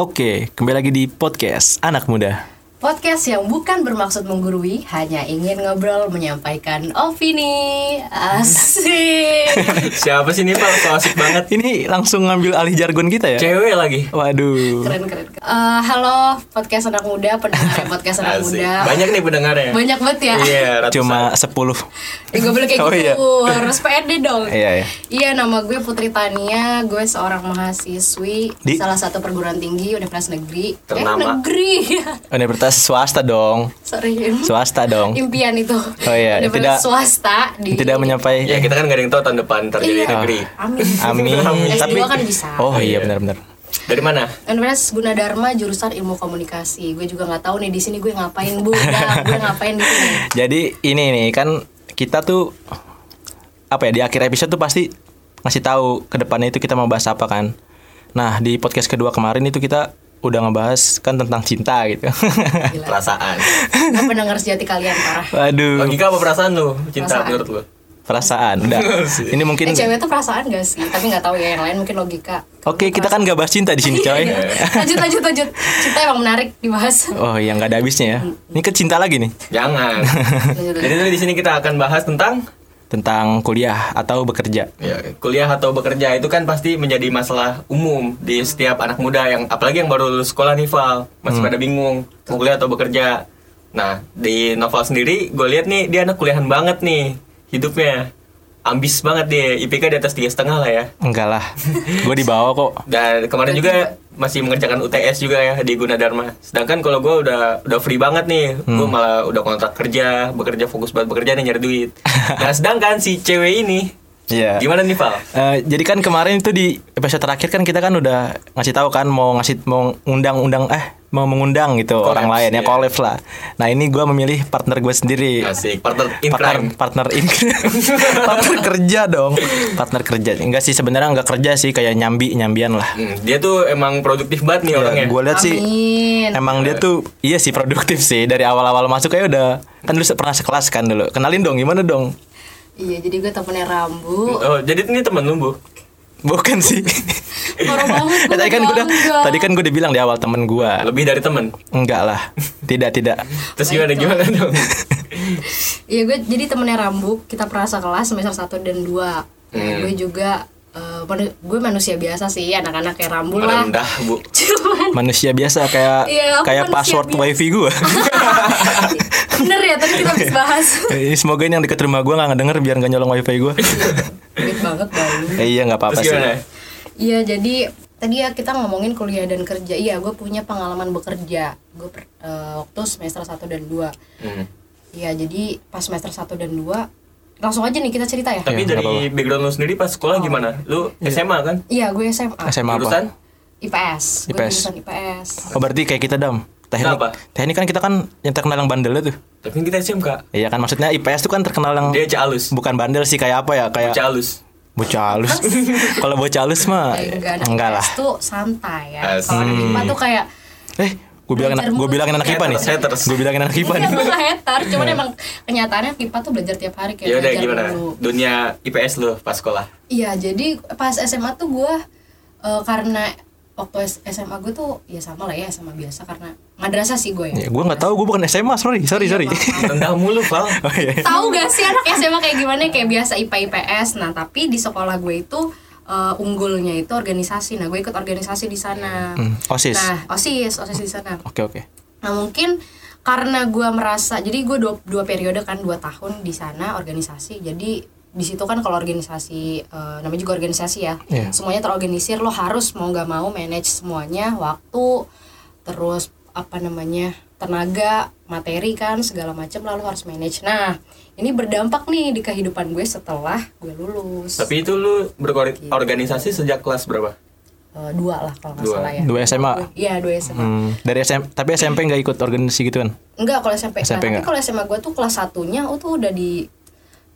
Oke, kembali lagi di podcast Anak Muda. Podcast yang bukan bermaksud menggurui, hanya ingin ngobrol menyampaikan opini. Asik. Siapa sih ini Pak? So asik banget. Ini langsung ngambil alih jargon kita ya? Cewek lagi. Waduh. Keren keren. Eh, halo podcast anak muda, pendengar podcast anak Asik. muda. Banyak nih pendengarnya. Banyak banget ya. Iya, ratusan. Cuma 10. Eh, gak boleh kayak Oh, gitu. iya. Harus pede dong. Iya, iya. Iya, nama gue Putri Tania. Gue seorang mahasiswi Di? salah satu perguruan tinggi Universitas Negeri. Ternama. Eh, negeri. Universitas swasta dong. Sorry. Swasta dong. Impian itu. Oh iya, Universitas tidak- swasta di Tidak menyampaikan. Ya kita kan gak ada yang tahu tahun depan ntar jadi Iya. negeri. Amin. Amin. S2 Tapi kan bisa. Oh iya Iya. benar-benar. Dari mana? Universitas Gunadarma jurusan Ilmu Komunikasi. Gue juga nggak tahu nih di sini gue ngapain bu. Gue ngapain di sini. Jadi ini nih kan kita tuh apa ya di akhir episode tuh pasti ngasih tahu ke depannya itu kita mau bahas apa kan. Nah, di podcast kedua kemarin itu kita udah ngebahas kan tentang cinta gitu. Gila. Perasaan. Gue pendengar sejati kalian parah. Waduh, Logika apa perasaan lu? Cinta Perasaan. menurut lu? perasaan. Udah. Ini mungkin Eh, cewek tuh perasaan gak sih? Tapi nggak tahu ya yang lain mungkin logika. Oke, kita kan gak bahas cinta di sini, coy. lanjut lanjut lanjut. Cinta emang menarik dibahas. Oh, iya nggak ada habisnya ya. Ini ke cinta lagi nih Jangan. Jadi di sini kita akan bahas tentang tentang kuliah atau bekerja. ya, kuliah atau bekerja itu kan pasti menjadi masalah umum di setiap anak muda yang apalagi yang baru lulus sekolah nih Val masih pada bingung mau kuliah atau bekerja. Nah di novel sendiri gue lihat nih dia anak kuliahan banget nih hidupnya ambis banget dia IPK di atas tiga setengah lah ya. Enggak lah. Gue di bawah kok. Dan kemarin juga masih mengerjakan UTS juga ya di Gunadarma. Sedangkan kalau gue udah udah free banget nih, gue malah udah kontrak kerja, bekerja fokus banget bekerja nih nyari duit. Nah sedangkan si cewek ini Iya. gimana nih Val? Eh, jadi kan kemarin itu di episode terakhir kan kita kan udah ngasih tahu kan mau ngasih mau undang-undang eh mau mengundang gitu Collabs, orang lain ya iya. collab lah. Nah ini gue memilih partner gue sendiri. Asik, partner in partner crime. partner in partner kerja dong partner kerja enggak sih sebenarnya enggak kerja sih kayak nyambi nyambian lah Hmm, dia tuh emang produktif banget nih orangnya. gue lihat sih Amin. emang dia tuh iya sih produktif sih dari awal-awal masuk kayak udah kan dulu pernah sekelas kan dulu kenalin dong gimana dong Iya jadi gue temennya Rambu. Oh, jadi ini temen lu, Bu? Bukan sih Parah banget. Tadi kan gue udah tadi kan gue udah bilang di awal temen gue Lebih dari temen. enggak lah tidak tidak Terus gimana gimana dong? Iya gue jadi temennya Rambu. Kita perasa kelas semester 1 dan 2 Hmm. Gue juga eh, manu- gue manusia biasa sih anak-anak kayak Rambu lah. Rendah, Bu. Cuman manusia biasa kayak Iya, aku kayak password biasa. wifi gue bener ya tadi kita habis bahas. ini semoga ini yang deket rumah gue nggak ngedenger biar nggak nyolong wifi gue Duit banget bang. eh, iya nggak apa-apa sih? Iya jadi tadi ya kita ngomongin kuliah dan kerja. Iya gue punya pengalaman bekerja. Gue per- eh, waktu semester 1 dan 2 Hmm. Iya jadi pas semester 1 dan 2 langsung aja nih kita cerita ya. Tapi Iya, nggak dari background lu sendiri pas sekolah gimana? Lu SMA kan? Iya gue SMA. SMA apa Jurusan? IPS. Gue IPS. jurusan IPS. oh berarti kayak kita dam teknik Kenapa? teknik kan kita kan yang terkenal yang bandel itu Tapi kan kita SMK. Iya kan maksudnya IPS tuh kan terkenal yang Dia calus. bukan bandel sih kayak apa ya kayak Calus. bocah halus. Kalau bocah halus mah Eh, enggak, enggak lah. tuh santai ya. Kalau anak IPA tuh kayak Eh, gue bilangin Belajar gue bilangin anak IPA nih. Haters, haters. Gue bilangin anak IPA nih. Enggak, gue gak hater, cuman emang kenyataannya IPA tuh belajar tiap hari kayak Ya udah belajar gimana? dulu. Dunia IPS lu pas sekolah. Iya, jadi pas SMA tuh gue eh, karena waktu SMA gue tuh ya sama lah ya sama biasa karena madrasah sih gue ya. Ya, gue nggak tahu, gue bukan SMA, sorry, sorry, Iya, sorry. Rendah mulu, Val. Oh iya. Tahu gak sih anak SMA kayak gimana kayak biasa IPA IPS. Nah, tapi di sekolah gue itu eh, unggulnya itu organisasi. Nah, gue ikut organisasi di sana. Hmm, OSIS. Nah, OSIS, OSIS di sana. Oke, oke. Nah mungkin karena gue merasa jadi gue dua, dua periode kan dua tahun di sana organisasi jadi di situ kan kalau organisasi eh, namanya juga organisasi ya Iya. semuanya terorganisir lo harus mau nggak mau manage semuanya waktu terus apa namanya tenaga materi kan segala macam lalu harus manage nah ini berdampak nih di kehidupan gue setelah gue lulus Tapi itu lu berorganisasi sejak kelas berapa? Eh, dua lah kalau nggak Dua. salah ya Dua SMA. iya dua SMA Hmm, dari SM, tapi SMP nggak ikut organisasi gitu kan? Enggak kalau SMP. SMP nah, kalau SMA gue tuh kelas satunya oh tuh udah di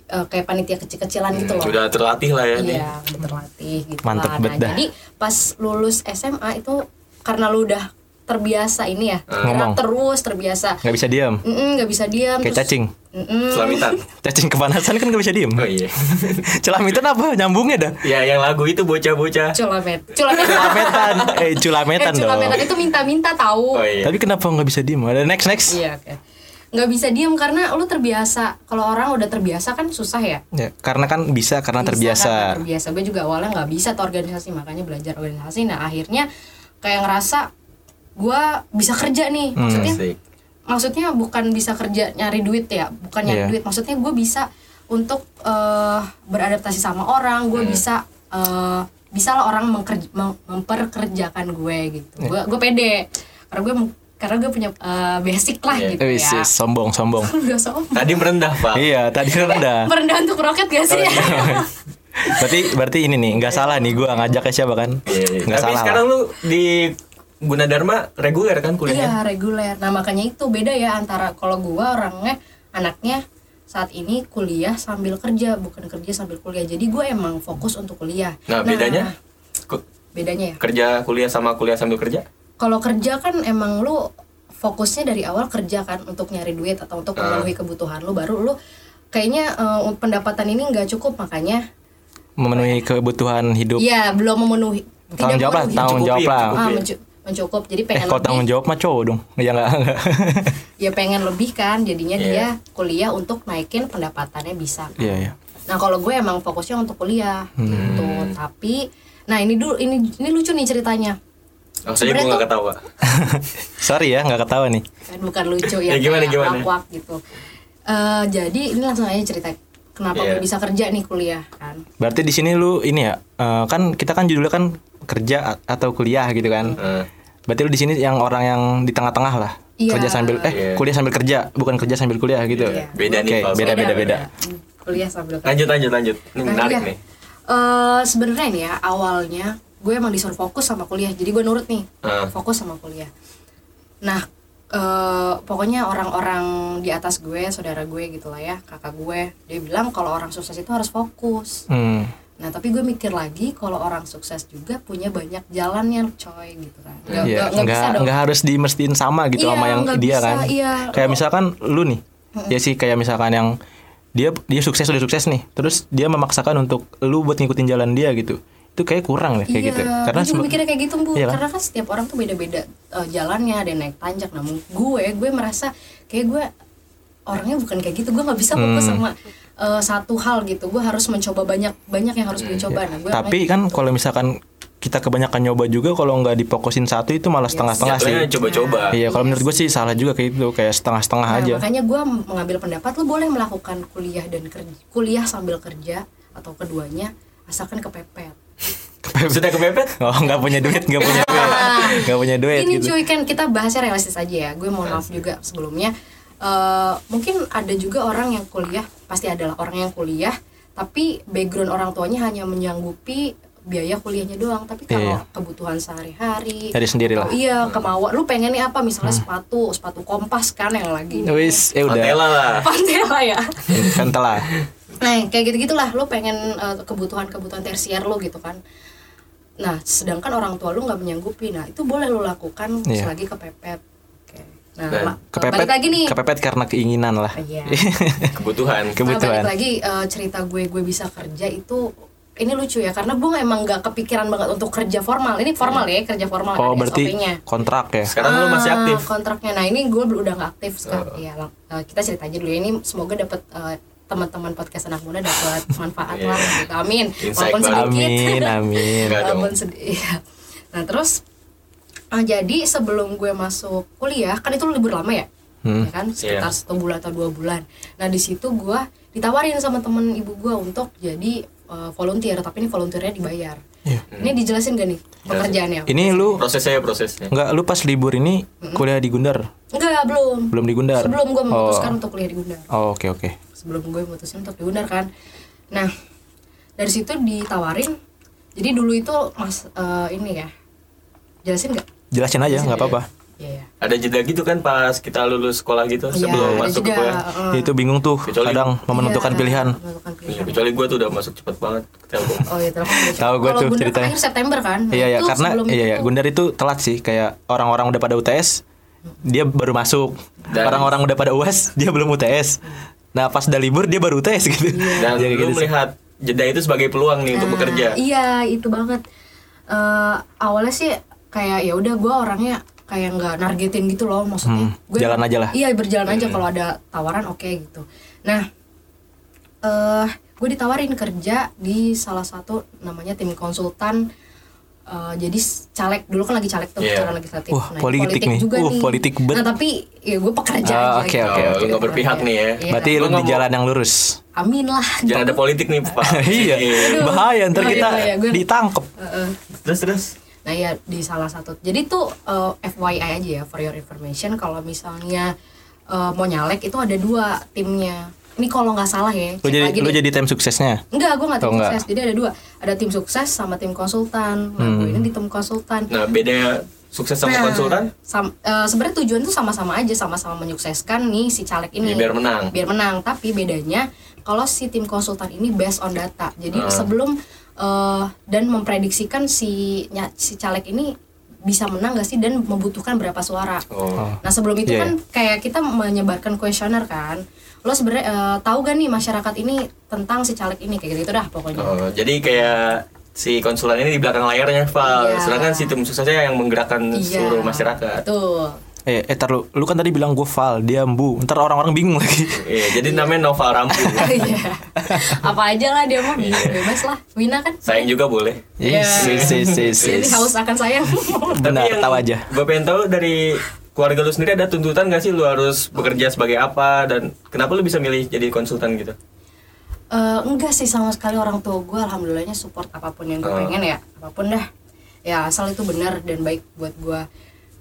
eh, kayak panitia kecil-kecilan gitu loh. Sudah terlatih lah ya nih. Iya, terlatih gitu Mantep lah. bet Nah, jadi pas lulus SMA itu karena lu udah terbiasa ini ya gerak Ngomong. terus terbiasa nggak bisa diam Mm-mm, nggak bisa diam kayak terus- cacing Mm-mm. Selamitan. cacing kepanasan kan nggak bisa diem Oh iya. celamitan apa nyambungnya dah ya yang lagu itu bocah-bocah. culamet culamet culametan eh culametan eh, dong culametan itu minta-minta tahu Oh iya. tapi kenapa nggak bisa diem ada next next iya oke nggak bisa diam karena lu terbiasa. Kalau orang udah terbiasa kan susah ya. Ya, karena kan bisa karena Bisa terbiasa. karena terbiasa. Gue juga awalnya nggak bisa tuh organisasi makanya belajar organisasi. Nah akhirnya kayak ngerasa gue bisa kerja nih. Hmm. maksudnya Asik. maksudnya bukan bisa kerja nyari duit ya bukan nyari Iya. duit. Maksudnya gue bisa untuk eh, beradaptasi sama orang. Gue bisa eh, bisa lah orang mem- memperkerjakan gue gitu. Iya. gue gue pede. Karena gue karena gue punya eh, basic lah Iya. gitu Eh, ya sis, sombong sombong Udah sombong Tadi merendah, Pak. iya tadi rendah merendah untuk roket gak sih berarti berarti ini nih nggak salah nih gua ngajaknya siapa kan Iya, iya. nggak Tapi salah sekarang lu di Gunadarma reguler kan Iya kuliahnya? reguler. Nah makanya itu beda ya antara kalau gua orangnya anaknya saat ini kuliah sambil kerja bukan kerja sambil kuliah. Jadi gue emang fokus untuk kuliah. Nah, bedanya? Ku- bedanya ya. Kerja kuliah sama kuliah sambil kerja? Kalau kerja kan emang lu fokusnya dari awal kerja kan untuk nyari duit atau untuk Ah. memenuhi kebutuhan lu baru lu kayaknya eh, pendapatan ini nggak cukup makanya memenuhi kebutuhan hidup Iya belum memenuhi. tanggung jawab lah tanggung Mencukupi, jawab lah mencukupi. Ah, mencu- mencukup. Jadi eh pengen kalau lebih. tanggung jawab mah cowok dong ya nggak nggak. ya pengen lebih kan jadinya Iya. dia kuliah untuk naikin pendapatannya bisa iya iya nah kalau gue emang fokusnya untuk kuliah Hmm. gitu tapi nah ini dulu ini ini lucu nih ceritanya Maksudnya gue Sebenarnya gak ketawa. sorry ya nggak ketawa nih kan bukan lucu ya, Ya, gimana, gimana? awkward gitu Eh, jadi ini langsung aja cerita kenapa Iya. gue bisa kerja nih kuliah kan berarti di sini lu ini ya eh, kan kita kan judulnya kan kerja atau kuliah gitu kan Eh, berarti lu di sini yang orang yang di tengah-tengah lah Iya. kerja sambil eh Iya. kuliah sambil kerja bukan kerja sambil kuliah gitu Iya. Beda Oke, nih, Pak. beda beda beda Hmm, kuliah sambil kerja lanjut, lanjut, lanjut. Ini menarik iya. nih. Eh, sebenarnya nih ya awalnya gue emang disuruh fokus sama kuliah jadi gue nurut nih Ah. fokus sama kuliah nah eh, pokoknya orang-orang di atas gue saudara gue gitu lah ya kakak gue dia bilang kalau orang sukses itu harus fokus Hmm. nah tapi gue mikir lagi kalau orang sukses juga punya banyak jalannya coy gitu kan nggak Iya, nggak- nggak bisa dong harus dimestiin sama gitu Iya, sama yang dia bisa, kan. iya. Kayak misalkan lu nih. Ya sih kayak misalkan yang dia dia sukses udah sukses nih. Terus dia memaksakan untuk lu buat ngikutin jalan dia gitu. Itu kayak kurang deh kayak iya, gitu. Karena gue juga mikirnya kayak gitu bu, Iya kan? karena kan setiap orang tuh beda-beda eh, jalannya, ada yang naik tanjak. Namun gue, gue merasa kayak gue orangnya bukan kayak gitu. Gue nggak bisa fokus Hmm. sama eh, satu hal gitu. Gue harus mencoba banyak banyak yang harus gue coba. Nah, gue Tapi kan kalau misalkan kita kebanyakan nyoba juga kalau nggak difokusin satu itu malah setengah-setengah sih. Jatuhnya coba-coba. Iya, kalau menurut gue sih salah juga kayak gitu, kayak setengah-setengah Nah, aja. makanya gue mengambil pendapat lu boleh melakukan kuliah dan kerja, kuliah sambil kerja atau keduanya asalkan kepepet. Sudah kepepet? Oh, nggak punya duit, nggak punya duit, nggak punya duit Ini gitu. cuy kan kita bahasnya realistis aja ya. Gue mohon maaf juga sebelumnya. Eh, mungkin ada juga orang yang kuliah, pasti adalah orang yang kuliah, tapi background orang tuanya hanya menyanggupi biaya kuliahnya doang. Tapi kalau Iya. kebutuhan sehari-hari, Dari sendiri lah. iya kemauan, lu pengennya apa? Misalnya sepatu, sepatu kompas kan yang lagi Wis, eh udah. Pantela lah. Pantela ya. Kan telah. Nah, kayak gitu-gitulah lu pengen eh, kebutuhan-kebutuhan tersier lu gitu kan. Nah, sedangkan orang tua lu nggak menyanggupi. Nah, itu boleh lu lakukan Iya. selagi kepepet. Oke. Nah, Dan Kepepet, balik lagi nih. kepepet karena keinginan lah. Iya. Kebutuhan. Nah, Kebutuhan. balik lagi eh, cerita gue gue bisa kerja itu ini lucu ya karena gue emang nggak kepikiran banget untuk kerja formal. Ini formal ya, kerja formal Oh, berarti kontrak ya. Sekarang lu masih Ah, aktif. kontraknya. Nah ini gue belum udah nggak aktif sekarang. Iya, lang- eh, kita cerita aja dulu ya. Ini semoga dapat eh, teman-teman podcast anak muda dapat manfaat Iya. lah. Gitu. Amin. Insight Walaupun sedikit. Amin, amin. Walaupun sedih. iya. Nah terus eh, jadi sebelum gue masuk kuliah kan itu libur lama ya. Hmm. Ya kan sekitar Iya. satu bulan atau dua bulan. Nah di situ gue ditawarin sama temen ibu gue untuk jadi eh, volunteer, tapi ini volunteernya dibayar. Iya. Ini dijelasin gak nih pekerjaannya? Ini lu Prosesnya ya prosesnya. nggak lu pas libur ini kuliah di Gundar? Enggak, belum. Belum di Gundar. Sebelum gue memutuskan Oh. untuk kuliah di Gundar. Oh, oke oke. Sebelum gue memutuskan untuk di Gundar kan. Nah, dari situ ditawarin. Jadi dulu itu Mas eh, ini ya. Jelasin nggak? Jelasin aja, nggak apa-apa. Iya, iya. Ada jeda gitu kan pas kita lulus sekolah gitu Iya, sebelum masuk ke jeda, kuliah. heeh. Ya, itu bingung tuh Kecuali- kadang mau menentukan Iya, pilihan menentukan Iya, pilihan. kecuali gue tuh udah masuk cepet banget ke Telkom. Oh iya, Tahu gua Kalau tuh ceritanya. terakhir September kan. Iya ya itu karena iya ya itu. Gundar itu telat sih kayak orang-orang udah pada UTS dia baru masuk orang-orang udah pada UAS dia belum UTS nah pas udah libur dia baru UTS gitu Dan Jadi lu gitu sih. melihat jeda itu sebagai peluang nih untuk Nah, bekerja. Iya, itu banget. Eh, awalnya sih kayak ya udah gue orangnya kayak nggak nargetin gitu loh maksudnya. Hmm, Gua jalan aja lah. Iya berjalan aja kalau ada tawaran oke gitu. Nah, eh gue ditawarin kerja di salah satu namanya tim konsultan. Eh, jadi caleg dulu kan lagi caleg tuh Iya. calon legislatif. Wah, Nah, politik nih. Uh, politik bet. Nah tapi ya gue pekerja aja. oke, gitu. oke, oke. nggak berpihak nih ya. Iya. berarti Lu di jalan yang lurus Amin lah. Jangan ada politik nih, Pak. iya bahaya ntar Bahaya, kita. Gua- ditangkep Heeh. Terus terus. Nah ya di salah satu. Jadi tuh eh, FYI aja ya for your information kalau misalnya eh, mau nyalek itu ada dua timnya. Ini kalau nggak salah ya. lu jadi lu deh. jadi tim suksesnya Enggak, gue nggak tim enggak. sukses. Jadi ada dua. Ada tim sukses sama tim konsultan. Nah, gue ini di tim konsultan. Nah, beda sukses sama Nah, konsultan sam- eh, sebenarnya tujuan tuh sama-sama aja, sama-sama menyukseskan nih si caleg ini. Ya, biar menang. Biar menang. Tapi bedanya kalau si tim konsultan ini based on data. Jadi Hmm. sebelum eh, dan memprediksikan si nya- si caleg ini bisa menang gak sih dan membutuhkan berapa suara. Oh. Nah sebelum itu Iya, kan kayak kita menyebarkan kuesioner kan. Lo sebenarnya eh, tahu gak nih masyarakat ini tentang si caleg ini kayak gitu dah pokoknya. Oh, jadi kayak si konsulan ini di belakang layarnya, Val. Iya. Sedangkan si tim suksesnya yang menggerakkan Iya. seluruh masyarakat. Betul. Eh eh tar lu lu kan tadi bilang gue Val dia Mbu ntar orang-orang bingung lagi Iya, jadi namanya Nova Rampu. Iya. Apa aja lah dia mah Iya. bebas lah. Wina kan. Sayang juga boleh. Iya. Yes, yes, yes, Jadi haus akan sayang. benar yang tahu aja Gue pengen tahu dari keluarga lu sendiri ada tuntutan gak sih lu harus bekerja sebagai apa dan kenapa lu bisa milih jadi konsultan gitu? Eh, enggak sih sama sekali orang tua gue alhamdulillahnya support apa pun yang gue Oh. pengen ya apa pun dah ya asal itu benar dan baik buat gue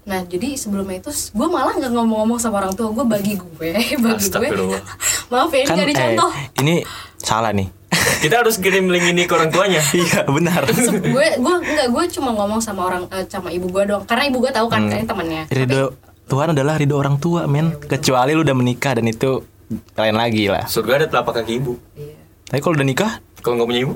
nah jadi sebelumnya itu gue malah nggak ngomong-ngomong sama orang tua gue bagi gue bagi gue Astagfirullah. maaf ya ini kan jadi eh contoh ini salah nih Kita harus kirim link ini ke orang tuanya. iya benar gue gue enggak gue cuma ngomong sama orang eh, sama ibu gue dong karena ibu gue tahu kan ini temannya ridho Tuhan adalah ridho orang tua men kecuali lu udah menikah dan itu lain lagi lah Surga ada telapak kaki ibu. Iya. tapi kalau udah nikah Kalau nggak punya ibu?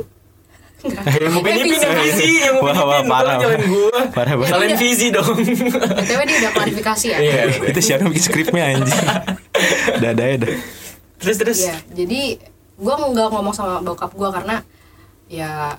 Yang mau Eh, yang visi. yang mau Wah, wah, pinipin, parah. jalan gua. Parah banget. Kalian visi dong. btw dia udah klarifikasi ya Iya. itu siapa yang bikin skripnya anjing dada ya dah Terus terus. Iya, jadi gue nggak ngomong sama bokap gue karena ya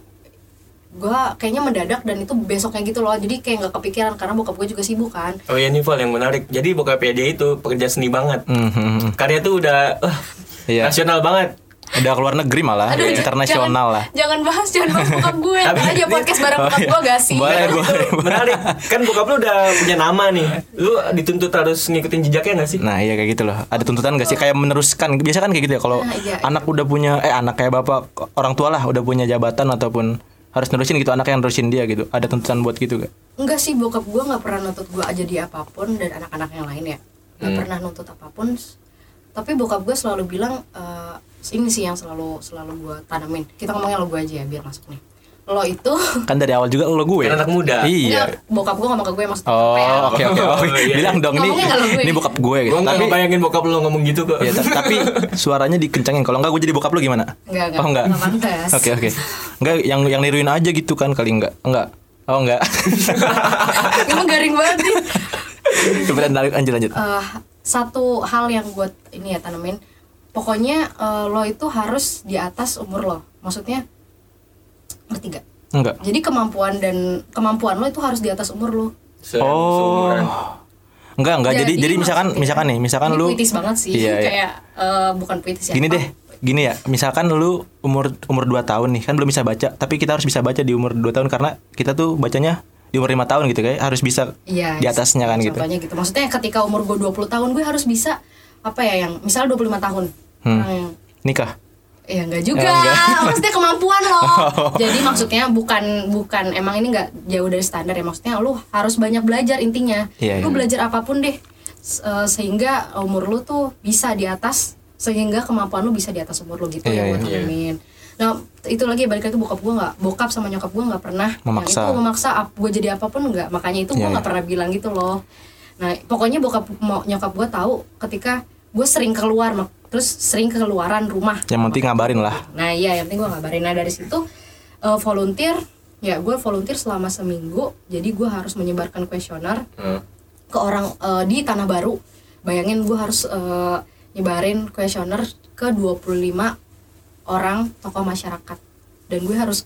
gue kayaknya mendadak dan itu besoknya gitu loh jadi kayak nggak kepikiran karena bokap gue juga sibuk kan Oh iya nih Val yang menarik. Jadi bokapnya dia itu pekerja seni banget. Mhm. Karya tuh udah wah, Iya. nasional banget. Udah keluar negeri malah Aduh, internasional jangan, lah jangan bahas jangan bahas bokap gue Tapi aja podcast bareng Oh, bokap iya. gue gak sih Boleh, boleh. menarik. Kan bokap lu udah punya nama nih. Lu dituntut harus ngikutin jejaknya gak sih? Nah iya kayak gitu loh Ada tuntutan gak sih Kayak meneruskan Biasa kan kayak gitu ya Kalau Nah, iya, anak udah punya Eh anak kayak bapak Orang tua lah Udah punya jabatan Ataupun Harus nerusin gitu Anak yang nerusin dia gitu Ada tuntutan buat gitu gak enggak sih bokap gue nggak pernah nuntut gue aja di apa pun dan anak-anak yang lain ya nggak Hmm. pernah nuntut apa pun tapi bokap gue selalu bilang eh, ini sih yang selalu selalu gue tanamin kita ngomongnya lo gue aja ya biar masuk nih lo itu Kan dari awal juga lo gue Kan anak muda. Iya Enggak, bokap gue ngomong ke gue maksudnya Oh ya? oke oke Oh, Oh, iya. Bilang dong lo gue. ini bokap gue gitu nggak Tapi ngebayangin bokap lu ngomong gitu kok. ya, ta- Tapi suaranya dikencengin Kalau enggak gue jadi bokap lo gimana Enggak, enggak. Oh enggak Enggak pantas. Oke oke Enggak yang yang niruin aja gitu kan Kali enggak Enggak Oh enggak Emang garing banget nih. Coba lanjut lanjut lanjut Eh, satu hal yang gue ini ya tanamin, pokoknya eh, lo itu harus di atas umur lo. Maksudnya ngerti gak? Enggak Jadi kemampuan dan kemampuan lo itu harus di atas umur lo. Se- Oh seumuran. Enggak enggak Jadi jadi misalkan maksudnya- misalkan nih Misalkan ini lu puitis banget sih, Iya, iya. kayak eh, bukan puitis ya. Gini apa? deh, gini ya. Misalkan lu umur umur 2 tahun nih, kan belum bisa baca, tapi kita harus bisa baca di umur 2 tahun karena kita tuh bacanya di umur 5 tahun gitu kayak harus bisa Iya, di atasnya kan gitu. Contohnya gitu. Maksudnya ketika umur gue 20 tahun gue harus bisa apa ya yang misal 25 tahun. Hmm. Orang yang Nikah. Ya enggak juga, Ya, enggak. maksudnya kemampuan lo. Oh. Jadi maksudnya bukan bukan emang ini enggak jauh dari standar ya. Maksudnya lu harus banyak belajar intinya. Iya, lu iya. belajar apa pun deh eh, sehingga umur lu tuh bisa di atas sehingga kemampuan lu bisa di atas umur lu gitu Iya, ya buat iya. tanamin. Nah itu lagi balik lagi bokap gue nggak bokap sama nyokap gue nggak pernah Memaksa. yang itu memaksa gue jadi apa pun nggak makanya itu gue Iya, nggak iya. pernah bilang gitu loh nah pokoknya bokap mau nyokap gue tahu ketika gue sering keluar mak- terus sering keluaran rumah Yang penting ngabarin lah. Nah iya yang penting gue ngabarin Nah dari situ eh, volunteer Ya gue volunteer selama seminggu Jadi gue harus menyebarkan kuesioner Hmm. Ke orang eh, di Tanah Baru Bayangin gue harus eh, nyebarin kuesioner ke 25 orang tokoh masyarakat Dan gue harus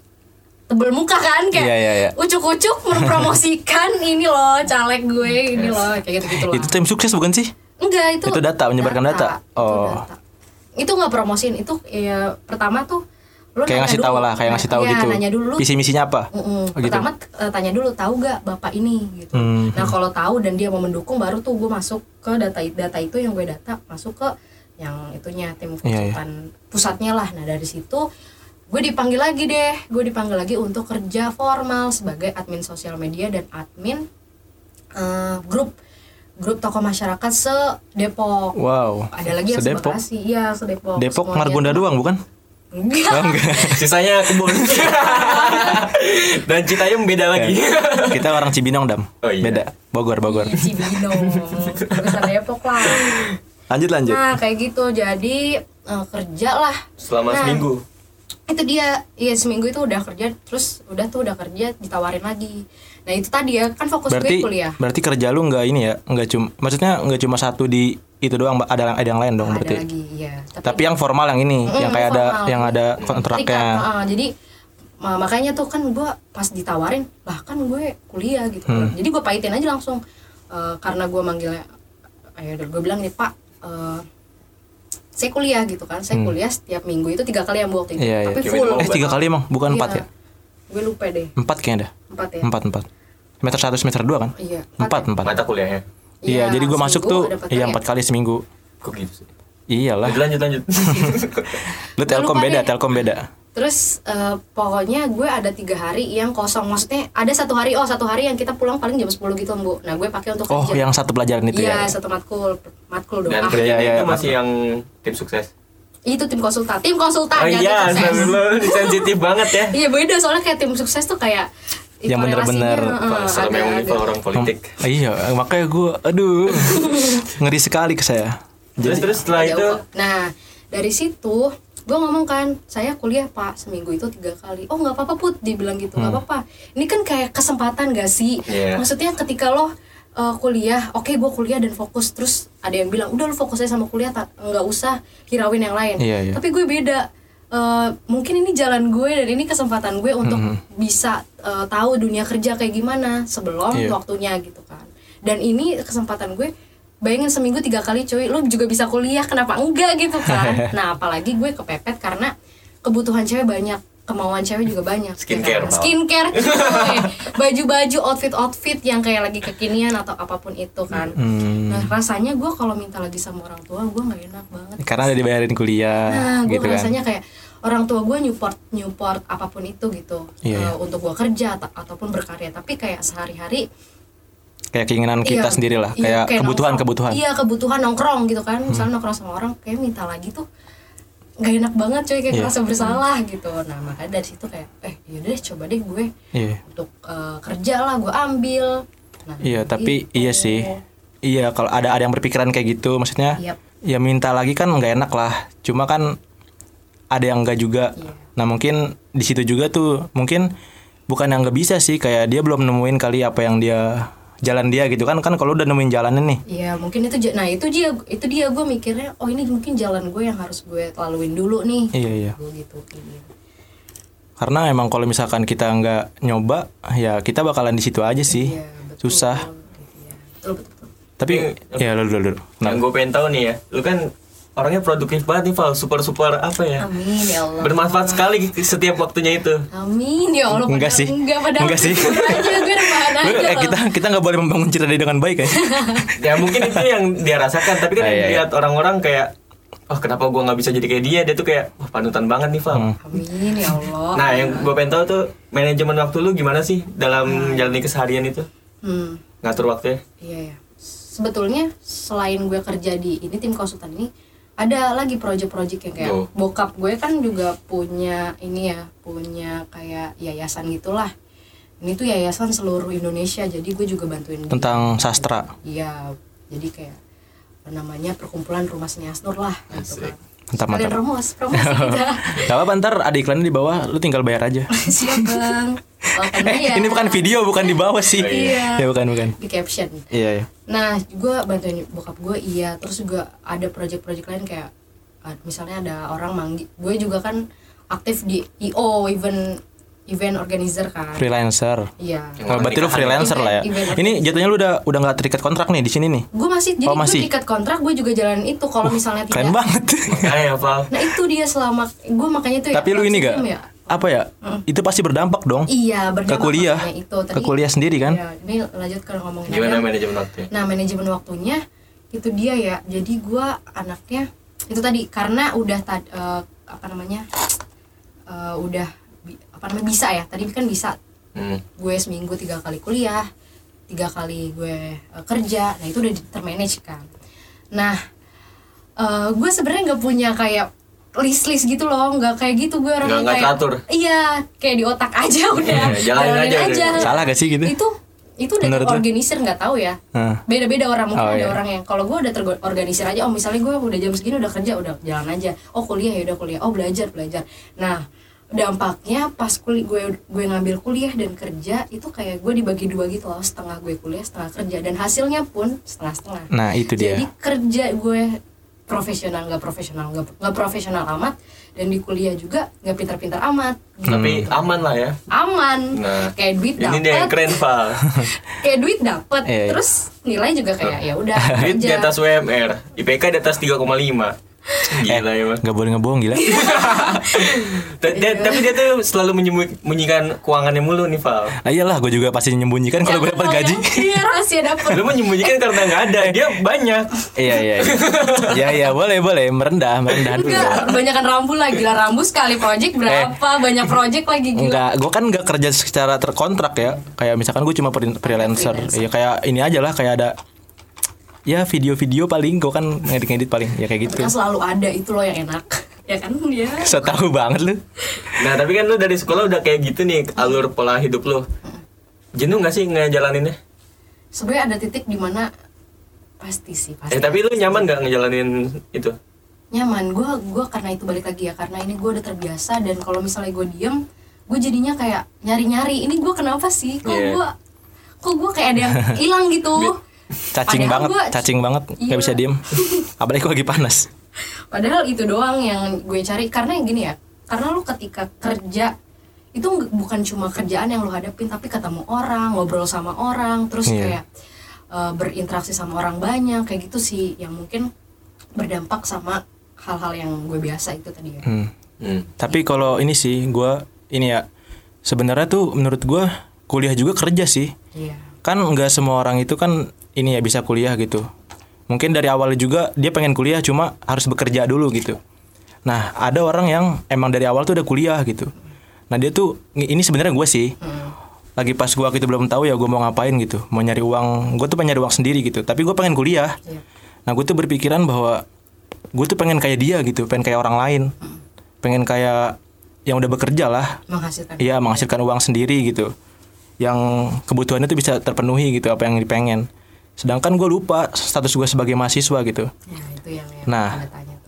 tebel muka kan kayak Iya, iya, iya. ucuk-ucuk mempromosikan ini loh caleg gue ini loh kayak gitu-gitu lah Itu tim sukses bukan sih? Enggak itu Itu data, menyebarkan data? itu Oh. data. Itu nggak promosiin itu ya pertama tuh lu Kayak ngasih tahu lah, kayak ngasih tahu Iya, gitu. nanya dulu lu Visi misinya apa? Oh, gitu. Pertama eh, tanya dulu tahu gak bapak ini gitu. Hmm. Nah kalau tahu dan dia mau mendukung baru tuh gue masuk ke data data itu yang gue data masuk ke yang itunya tim Iya, iya. konsultan pusatnya lah. Nah dari situ gue dipanggil lagi deh, gue dipanggil lagi untuk kerja formal sebagai admin sosial media dan admin eh, grup grup tokoh masyarakat se Depok. Wow. Ada lagi yang Sedepok. Bekasi, iya se Depok. Depok Semuanya Margonda doang bukan? Enggak. Oh, enggak. Sisanya kebun. Dan Citayam beda lagi. Kita orang Cibinong dam. Oh, iya. Beda. Bogor Bogor. Cibinong, besar Depok lah. Lanjut lanjut. Nah kayak gitu jadi eh, kerja lah. Selama Nah, seminggu. Itu dia, iya seminggu itu udah kerja, terus udah tuh udah kerja ditawarin lagi. Nah itu tadi ya kan fokus Berarti gue kuliah. berarti kerja lu nggak ini ya? Nggak cuma maksudnya nggak cuma satu di itu doang, ada ada yang lain dong ada berarti. lagi, iya. Tapi yang formal yang ini, Mm, yang kayak ada formal. yang ada kontraknya. ah, jadi ma- makanya tuh kan gue pas ditawarin, lah kan gue kuliah gitu. Hmm. Jadi gue pahitin aja langsung Eh, karena gue manggilnya, ayo gue bilang nih Pak, eh, saya kuliah gitu kan. Saya kuliah setiap minggu itu tiga kali yang waktu itu, Hmm. Iya, tapi Gimana full. Eh tiga kali emang, bukan Iya. empat ya? Gue lupa deh, Empat kayaknya dah. empat ya. Empat empat. Semester satu semester dua kan? Iya. Empat ya? empat. Mata kuliahnya. Iya, jadi gue masuk tuh empat iya kali empat ya? kali seminggu. Kok gitu sih? Iyalah. Lanjut lanjut lanjut. Lu telkom beda, telkom beda. Terus eh, pokoknya gue ada tiga hari yang kosong. Maksudnya ada satu hari, oh satu hari yang kita pulang paling jam 10 gitu bu. Nah gue pakai untuk Oh, kerja. yang satu pelajaran itu Iya ya. satu matkul, matkul Dan doang. kerjanya Iya, iya, itu iya, masih yang tim sukses. Itu tim konsultan, tim konsultan Oh ya, iya, tim sukses. sensitif banget ya. Iya beda soalnya kayak tim sukses tuh kayak Yang bener-bener eh, Kalau ada- memang ada. Nival orang politik. Oh, iya, makanya gue aduh. ngeri sekali ke saya. Terus terus setelah itu. Nah dari situ gue ngomong kan saya kuliah pak seminggu itu tiga kali oh nggak apa-apa put dibilang gitu nggak apa-apa ini kan kayak kesempatan gak sih Iya. maksudnya ketika lo uh, kuliah oke gue kuliah dan fokus terus ada yang bilang udah lo fokus aja sama kuliah tak nggak usah hirauin yang lain Iya, iya. tapi gue beda Uh, mungkin ini jalan gue dan ini kesempatan gue untuk Mm-hmm. bisa uh, tahu dunia kerja kayak gimana sebelum Iya. waktunya gitu kan dan ini kesempatan gue bayangin seminggu tiga kali cuy lu juga bisa kuliah kenapa enggak gitu kan nah apalagi gue kepepet karena kebutuhan cewek banyak kemauan cewek juga banyak Skincare, ya kan? Skincare cuy. baju-baju outfit outfit yang kayak lagi kekinian atau apa pun itu kan Hmm. nah rasanya gue kalau minta lagi sama orang tua gue nggak enak banget Karena udah dibayarin kuliah Nah, gue gitu kan. rasanya kayak orang tua gue Newport Newport apa pun itu gitu eh, iya. untuk gue kerja atau ataupun berkarya tapi kayak sehari-hari Kayak keinginan kita iya, sendiri lah, iya, kayak kebutuhan nongkrong. kebutuhan. Hmm. iya kebutuhan nongkrong gitu kan misalnya nongkrong sama orang kayak minta lagi tuh nggak enak banget cuy kayak Iya. ngerasa bersalah gitu nah makanya dari situ kayak eh yaudah deh coba deh gue Iya. untuk eh, kerja lah gue ambil nah Iya, tapi gitu. iya sih. Iya, kalau ada ada yang berpikiran kayak gitu, maksudnya Yap. ya minta lagi kan nggak enak lah. Cuma kan ada yang enggak juga. Iya. Nah, mungkin di situ juga tuh mungkin bukan yang nggak bisa sih, kayak dia belum nemuin kali apa yang dia jalan dia gitu kan kan kalau udah nemuin jalannya nih. Iya mungkin itu nah itu dia itu dia gue mikirnya oh ini mungkin jalan gue yang harus gue laluin dulu nih Iya, iya. gue gitu iya. Karena emang kalau misalkan kita nggak nyoba, ya kita bakalan di situ aja sih. Iya, betul. Susah. Iya, betul betul, betul. Tapi ya lu dulu dulu. yang gue pengen tahu nih ya, lu kan orangnya produktif banget nih Val, super super apa ya? Amin ya Allah. Bermanfaat sekali setiap waktunya itu. Amin ya Allah. Enggak sih. Enggak padahal Enggak sih. aja gue eh, kita kita nggak boleh membangun cerita dia dengan baik ya. Ya mungkin itu yang dia rasakan, tapi kan Ah, iya, iya. lihat orang-orang kayak Oh kenapa gua nggak bisa jadi kayak dia? Dia tuh kayak wah panutan banget nih Val. Hmm. Amin ya Allah. Nah yang gue pengen tahu tuh manajemen waktu lu gimana sih dalam menjalani keseharian itu? Hmm. Ngatur waktunya? Iya ya. Sebetulnya selain gue kerja di ini tim konsultan ini ada lagi proyek-proyek yang kayak Oh. bokap gue kan juga punya ini ya punya kayak yayasan gitulah. ini tuh yayasan seluruh Indonesia jadi gue juga bantuin dia. Tentang sastra. iya jadi kayak apa namanya perkumpulan rumah senias nur lah gitu kan Mantap, mantap. promos promosi kita Gak apa-apa ntar ada iklannya di bawah, lu tinggal bayar aja. siap bang Eh, ya. ini bukan video, bukan di bawah sih. Iya. Ya bukan, bukan. di caption Iya, iya. Nah, gue bantuin bokap gue iya, terus juga ada project-project lain kayak uh, misalnya ada orang manggil, gue juga kan aktif di IO event event organizer kan. Freelancer. Iya. Oh, berarti lu freelancer lah ya. Event- Ini jatuhnya lu udah udah nggak terikat kontrak nih di sini nih. Gue masih jadi Oh, masih? gue terikat kontrak, gue juga jalan itu kalau misalnya tidak. Keren banget. Makanya Val. Nah, itu dia selama gue makanya tuh Tapi ya, lu ini gak? ya, Apa ya? Itu pasti berdampak dong. Iya, Ke berdampak kuliah. makanya itu. Ke kuliah sendiri kan? Ya, ini lanjut ke ngomongin Gimana manajemen waktu? Nah manajemen waktunya itu dia ya. Jadi gua anaknya itu tadi karena udah tad, eh, apa namanya eh, udah apa namanya bisa ya. Tadi kan bisa Hmm. gue seminggu tiga kali kuliah, tiga kali gue eh, kerja. Nah itu udah termanage kan. Nah eh, gue sebenarnya nggak punya kayak list-list gitu loh, nggak kayak gitu gue Nggak- nggak kayak teratur. Iya, kayak di otak aja udah. Iya, jalanin aja udah. Salah gak sih gitu? Itu itu udah Menurut terorganisir nggak tahu ya Nah. beda-beda orang mungkin Oh, ada iya. orang yang kalau gue udah terorganisir aja oh misalnya gue udah jam segini udah kerja udah jalan aja oh kuliah ya udah kuliah oh belajar belajar nah dampaknya pas kuliah gue gue ngambil kuliah dan kerja itu kayak gue dibagi dua gitu loh setengah gue kuliah setengah kerja dan hasilnya pun setengah-setengah Nah, itu dia. jadi kerja gue profesional nggak profesional nggak nggak profesional amat dan di kuliah juga nggak pintar-pintar amat Tapi aman lah ya. aman Nah, kayak duit Ini dia yang dapet keren Val. kayak duit dapet Iya, iya. terus nilai juga kayak ya udah Duit di atas UMR, IPK di atas 3,5. Gila eh, emang. Gak boleh ngebohong gila. Dia- Tapi dia tuh selalu menyembunyikan keuangannya mulu nih Val. Ah, iyalah, gue juga pasti menyembunyikan kalau gue dapat Ya, gaji. iya rahasia dapet Lu menyembunyikan karena nggak ada, dia banyak. iya, iya. iya. Ya, ya, boleh, boleh. Merendah, merendah dulu. enggak kebanyakan rambu lah gila rambu sekali project berapa banyak project lagi gila Enggak, gue kan nggak kerja secara terkontrak ya. Kayak misalkan gue cuma free- freelancer. Ya kayak ini aja lah, kayak ada ya video-video paling gue kan ngedit-ngedit paling ya kayak gitu. kan selalu ada itu loh yang enak ya kan ya So tahu banget lu. Nah tapi kan lu dari sekolah udah kayak gitu nih alur pola hidup lu. Jenuh gak sih ngejalaninnya? sebenarnya ada titik di mana pasti sih pasti Eh tapi lu nyaman gak ngejalanin itu? nyaman gue gua karena itu balik lagi ya karena ini gue udah terbiasa dan kalau misalnya gue diem gue jadinya kayak nyari nyari ini gue kenapa sih kok Iya. gue kok gue kayak ada yang hilang gitu Cacing Padahal banget, gua- cacing banget, nggak Iya. bisa diem. Apalagi gue lagi panas. padahal itu doang yang gue cari karena yang gini ya karena lu ketika kerja itu nggak- bukan cuma kerjaan yang lu hadapin tapi ketemu orang ngobrol sama orang terus Iya. kayak eh, berinteraksi sama orang banyak kayak gitu sih yang mungkin berdampak sama hal-hal yang gue biasa itu tadi ya Hmm. Hmm. Tapi kalau ini sih, gue ini ya sebenarnya tuh menurut gue kuliah juga kerja sih. iya Kan nggak semua orang itu kan ini ya bisa kuliah gitu. Mungkin dari awal juga dia pengen kuliah cuma harus bekerja dulu gitu. Nah ada orang yang emang dari awal tuh udah kuliah gitu. Nah dia tuh ini sebenarnya gue sih. Lagi pas gue gitu belum tahu ya gue mau ngapain gitu. Mau nyari uang, gue tuh pengen nyari uang sendiri gitu. Tapi gue pengen kuliah. Iya. Nah gue tuh berpikiran bahwa gue tuh pengen kayak dia gitu, pengen kayak orang lain, pengen kayak yang udah bekerja lah, menghasilkan iya menghasilkan uang sendiri gitu, yang kebutuhannya tuh bisa terpenuhi gitu apa yang dipengen. Sedangkan gue lupa status gue sebagai mahasiswa gitu. ya itu yang, yang Nah,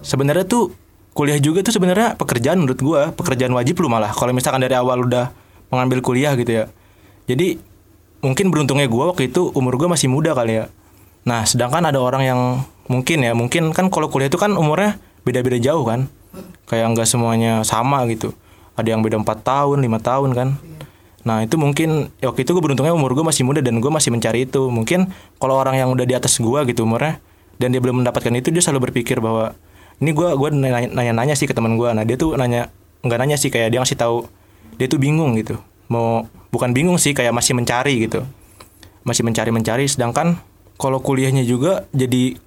sebenarnya tuh kuliah juga tuh sebenarnya pekerjaan menurut gue, pekerjaan wajib lu malah. Kalau misalkan dari awal udah mengambil kuliah gitu ya. Jadi mungkin beruntungnya gue waktu itu umur gue masih muda kali ya. Nah, sedangkan ada orang yang mungkin ya, mungkin kan kalau kuliah itu kan umurnya beda-beda jauh kan. Kayak nggak semuanya sama gitu. Ada yang beda 4 tahun, lima tahun kan. Nah itu mungkin ya waktu itu gue beruntungnya umur gue masih muda dan gue masih mencari itu. Mungkin kalau orang yang udah di atas gue gitu umurnya dan dia belum mendapatkan itu dia selalu berpikir bahwa ini gue gue nanya-nanya sih ke teman gue. Nah dia tuh nanya nggak nanya sih kayak dia ngasih tahu dia tuh bingung gitu. Mau bukan bingung sih kayak masih mencari gitu. Masih mencari-mencari sedangkan kalau kuliahnya juga jadi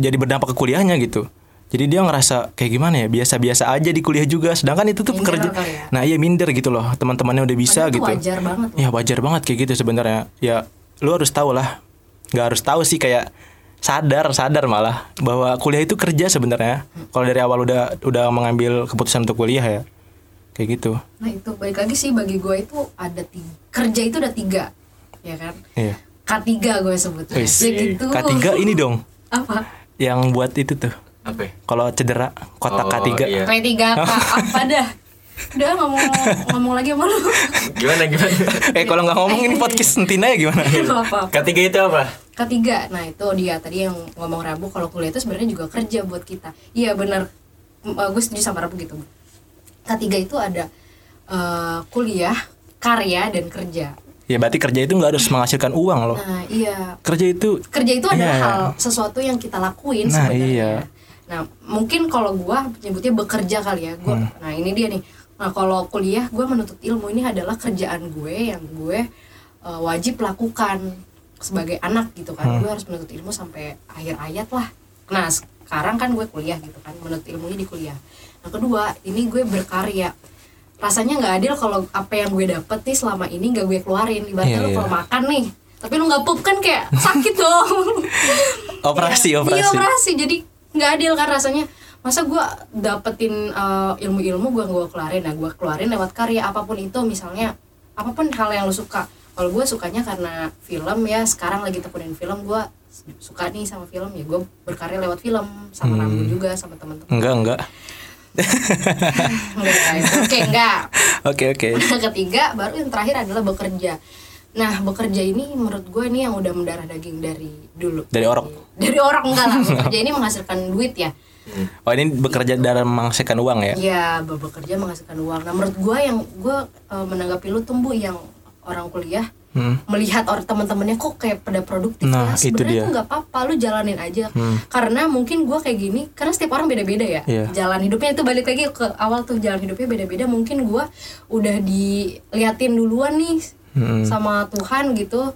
jadi berdampak ke kuliahnya gitu. Jadi dia ngerasa kayak gimana ya biasa-biasa aja di kuliah juga. Sedangkan itu tuh Minder pekerja. ya? Nah iya minder gitu loh teman-temannya udah bisa Padahal gitu. wajar banget loh. Ya wajar banget kayak gitu sebenarnya. Ya lu harus tahu lah. Nggak harus tahu sih kayak sadar sadar malah bahwa kuliah itu kerja sebenarnya. Kalau dari awal udah udah mengambil keputusan untuk kuliah ya. kayak gitu nah itu balik lagi sih bagi gue itu ada tiga, kerja itu ada tiga ya kan iya K3 gue sebutnya Wis. ya gitu K3 ini dong apa yang buat itu tuh Apa? ya? kalau cedera kotak Oh, K3 iya. K3 K apa dah udah ngomong ngomong lagi sama lu Gimana gimana? eh kalau nggak ngomong ini podcast sentina ya gimana apa Ketiga itu apa? ketiga nah itu dia tadi yang ngomong Rabu kalau kuliah itu sebenarnya juga kerja buat kita iya benar uh, gue setuju sama Rabu gitu ketiga itu ada uh, kuliah karya dan kerja ya berarti kerja itu nggak harus menghasilkan uang loh nah iya kerja itu kerja itu adalah Iya. hal sesuatu yang kita lakuin Nah, sebenarnya iya. Nah mungkin kalau gua nyebutnya bekerja kali ya gua Hmm. nah ini dia nih. Nah kalau kuliah gue menuntut ilmu ini adalah kerjaan gue yang gue uh, wajib lakukan sebagai anak gitu kan. Hmm. gue harus menuntut ilmu sampai akhir ayat lah. Nah sekarang kan gue kuliah gitu kan menuntut ilmunya di kuliah. Yang kedua ini gue berkarya. Rasanya nggak adil kalau apa yang gue dapet nih selama ini nggak gue keluarin. Ibaratnya Iya, lu iya. kalau makan nih tapi lu nggak pup kan kayak sakit dong. Operasi Iya, operasi. iya operasi. Jadi nggak adil kan rasanya. Masa gue dapetin uh, ilmu-ilmu gue gue keluarin? Nah gue keluarin lewat karya apa pun itu. Misalnya apa pun hal yang lo suka. Kalau gue sukanya karena film ya sekarang lagi tekunin film gue suka nih sama film ya gue berkarya lewat film. Sama Hmm. Rambu juga sama teman-teman. Enggak enggak. Oke enggak. Oke oke. Ketiga baru yang terakhir adalah bekerja. Nah bekerja ini menurut gue ini yang udah mendarah daging dari dulu. Dari orok dari orang enggak lah bekerja ini menghasilkan duit ya oh ini bekerja dalam menghasilkan uang ya Iya, be- bekerja menghasilkan uang. Nah, menurut gue yang gue menanggapi lu tumbuh yang orang kuliah Hmm. melihat orang teman-temannya kok kayak pada produktif Nah, ya itu sebenarnya dia. tuh nggak apa-apa lu jalanin aja Hmm. karena mungkin gue kayak gini karena setiap orang beda-beda ya Iya. jalan hidupnya itu balik lagi ke awal tuh jalan hidupnya beda-beda mungkin gue udah diliatin duluan nih Hmm. sama Tuhan gitu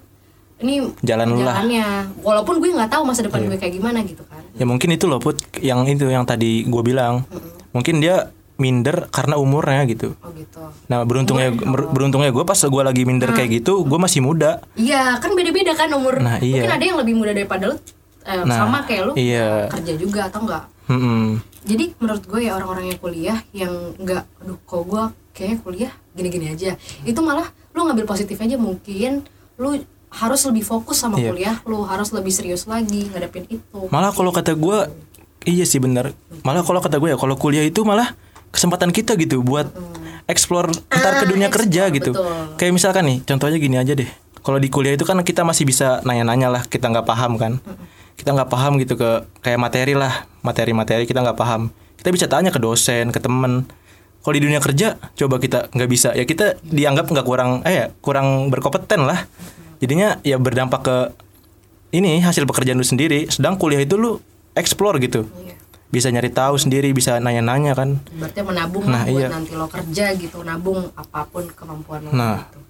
ini Jalan lu lah. jalannya walaupun gue nggak tahu masa depan gue kayak gimana gitu kan ya mungkin itu loh put yang itu yang tadi gue bilang mungkin dia minder karena umurnya gitu oh gitu nah beruntungnya ber- beruntungnya gue pas gue lagi minder kayak gitu gue masih muda Iya, kan beda-beda kan umur. Nah, iya. Mungkin ada yang lebih muda daripada lu eh, Nah, sama kayak lu iya. kerja juga atau enggak. Hmm. Jadi menurut gue ya orang-orang yang kuliah yang enggak aduh kok gue kayaknya kuliah gini-gini aja. Itu malah lu ngambil positif aja mungkin lu harus lebih fokus sama Iya. kuliah, lu harus lebih serius lagi ngadepin itu. malah kalau kata gue iya sih bener. Malah kalau kata gue ya kalau kuliah itu malah kesempatan kita gitu buat explore ntar ke Ah, dunia explore, kerja gitu. betul. kayak misalkan nih contohnya gini aja deh. Kalau di kuliah itu kan kita masih bisa nanya-nanya lah kita nggak paham kan. Kita nggak paham gitu ke kayak materi lah materi-materi kita nggak paham. Kita bisa tanya ke dosen ke temen. Kalau di dunia kerja coba kita nggak bisa. Ya kita dianggap nggak kurang eh ya kurang berkompeten lah jadinya ya berdampak ke ini hasil pekerjaan lu sendiri sedang kuliah itu lu explore gitu Iya. bisa nyari tahu sendiri bisa nanya-nanya kan Berarti menabung Nah, buat iya. nanti lo kerja gitu, nabung apa pun kemampuan lo Nah. gitu.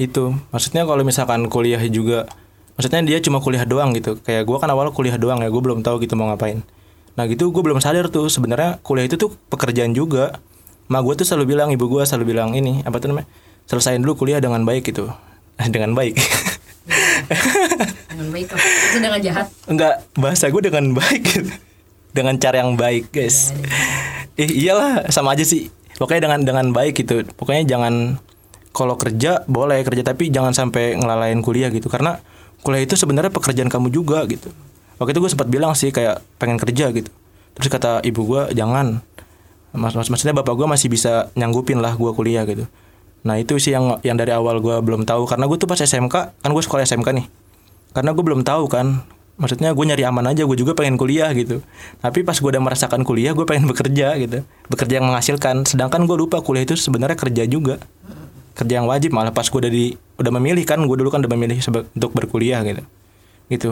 itu maksudnya kalau misalkan kuliah juga maksudnya dia cuma kuliah doang gitu kayak gua kan awal kuliah doang ya gue belum tahu gitu mau ngapain nah gitu gue belum sadar tuh sebenarnya kuliah itu tuh pekerjaan juga ma gue tuh selalu bilang ibu gue selalu bilang ini apa tuh namanya selesaiin dulu kuliah dengan baik gitu dengan baik Dengan baik lah. Itu dengan jahat. enggak bahasa gue dengan baik. Gitu. dengan cara yang baik guys. Eh, iyalah sama aja sih. Pokoknya dengan dengan baik gitu. Pokoknya jangan kalau kerja boleh kerja. Tapi jangan sampai ngelalain kuliah gitu. Karena kuliah itu sebenarnya pekerjaan kamu juga gitu. Waktu itu gue sempat bilang sih kayak pengen kerja gitu. Terus kata ibu gue jangan. Mas, mas maksudnya bapak gue masih bisa nyanggupin lah gue kuliah gitu nah itu sih yang yang dari awal gue belum tahu. Karena gue tuh pas SMK kan gue sekolah SMK nih. Karena gue belum tahu kan. Maksudnya gue nyari aman aja gue juga pengen kuliah gitu. Tapi pas gue udah merasakan kuliah gue pengen bekerja gitu. Bekerja yang menghasilkan. Sedangkan gue lupa kuliah itu sebenarnya kerja juga. Kerja yang wajib. Malah pas gue udah di udah memilih kan. Gue dulu kan udah memilih untuk berkuliah gitu. Gitu.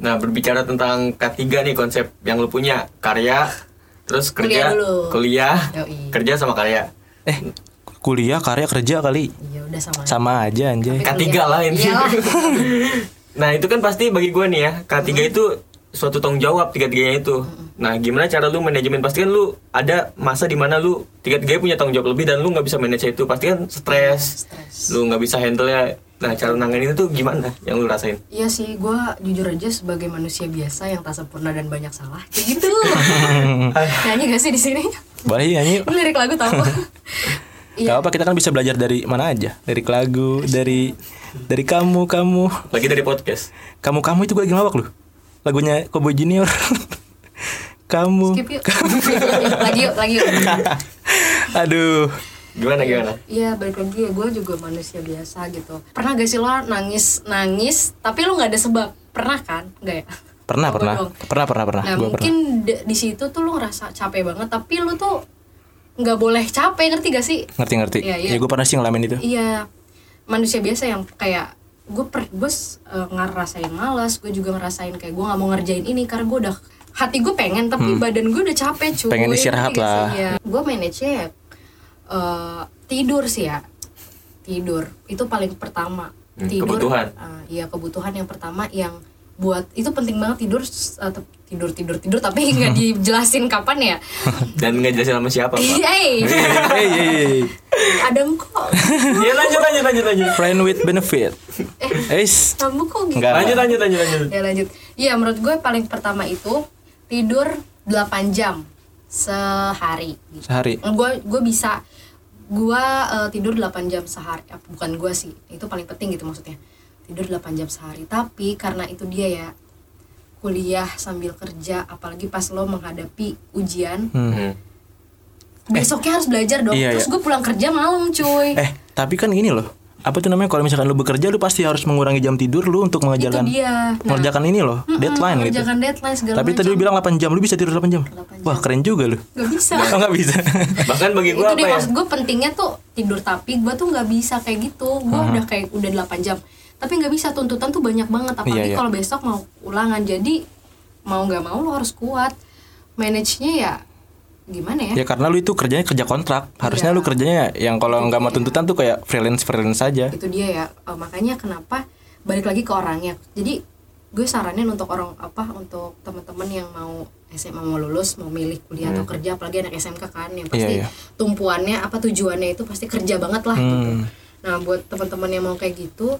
Nah, berbicara tentang K3 nih konsep yang lu punya, karya, terus Kuliah kerja, dulu. kuliah, Yoi. kerja sama karya. eh kuliah karya kerja kali udah sama. sama aja anjay Tapi K3 lah ini. Nah, itu kan pasti bagi gue nih ya, K3 itu suatu tanggung jawab tiga-tiganya itu. Nah, gimana cara lu manajemen? Pasti kan lu ada masa di mana lu tiga-tiganya punya tanggung jawab lebih dan lu nggak bisa manage itu. Pasti kan stres. Stres. Lu nggak bisa handle ya. Nah, cara nanganin itu gimana yang lu rasain? Iya sih, gue jujur aja sebagai manusia biasa yang tak sempurna dan banyak salah, kayak gitu. Nyanyi gak sih di sini? boleh nyanyi Ini lirik lagu tau? Iya. Gak apa kita kan bisa belajar dari mana aja, dari lagu, dari dari kamu kamu Lagi dari podcast. kamu kamu itu gue lagi ngelawak loh. Lagunya Cowboy Junior. kamu. skip yuk lagi yuk lagi yuk Aduh. Gimana gimana? Iya balik lagi ya gue juga manusia biasa gitu Pernah gak sih lo nangis nangis tapi lo nggak ada sebab Pernah kan? Enggak ya? Pernah pernah. dong. Pernah pernah pernah. Nah Gua mungkin pernah. di situ tuh lo ngerasa capek banget tapi lo tuh nggak boleh capek ngerti gak sih? Ngerti ngerti. Iya, iya. Ya gue pernah sih ngalamin itu. Iya manusia biasa yang kayak gue per gue eh, ngerasain malas gue juga ngerasain kayak gue nggak mau ngerjain ini karena gue udah hati gue pengen tapi badan gue udah capek cuy Hmm. Pengen istirahat lah. Iya. gue manage ya eh, tidur sih ya tidur itu paling pertama Hmm, tidur kebutuhan. iya kebutuhan yang pertama yang buat itu penting banget tidur s- eh, tidur tidur tidur tapi nggak dijelasin kapan ya Dan nggak jelasin sama siapa, Pak. Hey, Hey, hey, hey. ada kok Ya lanjut lanjut lanjut lanjut. Friend with benefit. Eh. Kamu kok gitu Enggak. Lanjut lanjut lanjut lanjut. ya lanjut iya menurut gue paling pertama itu tidur 8 jam sehari Sehari. gue gue bisa gue eh, tidur 8 jam sehari Eh, bukan gue sih itu paling penting gitu maksudnya tidur 8 jam sehari tapi karena itu dia ya kuliah sambil kerja apalagi pas lo menghadapi ujian Hmm. Hmm. besoknya harus belajar dong Iya, terus iya. gue pulang kerja malam cuy Eh, tapi kan ini loh. Apa tuh namanya kalau misalkan lu bekerja lu pasti harus mengurangi jam tidur lu untuk mengerjakan Nah, mengerjakan ini loh, deadline gitu. mengerjakan deadline segala Tapi tadi lu macam. bilang 8 jam, lu bisa tidur 8 jam. 8 Wah, keren juga lu. Gak bisa Oh, enggak bisa. Bahkan bagi dia apa ya? maksud gue pentingnya tuh tidur tapi gue tuh nggak bisa kayak gitu gue udah kayak udah 8 jam tapi nggak bisa tuntutan tuh banyak banget apalagi Iya, iya. kalau besok mau ulangan jadi mau nggak mau lo harus kuat manage nya ya gimana ya ya karena lu itu kerjanya kerja kontrak. Harusnya Iya. lu kerjanya yang kalau nggak mau tuntutan tuh kayak freelance freelance aja. itu dia ya Eh, makanya kenapa balik lagi ke orangnya jadi gue saranin untuk orang apa untuk teman-teman yang mau SMA mau lulus mau milih kuliah atau kerja apalagi anak SMK kan yang pasti Hmm. Iya, iya. tumpuannya apa tujuannya itu pasti kerja banget lah gitu Hmm. nah buat teman-teman yang mau kayak gitu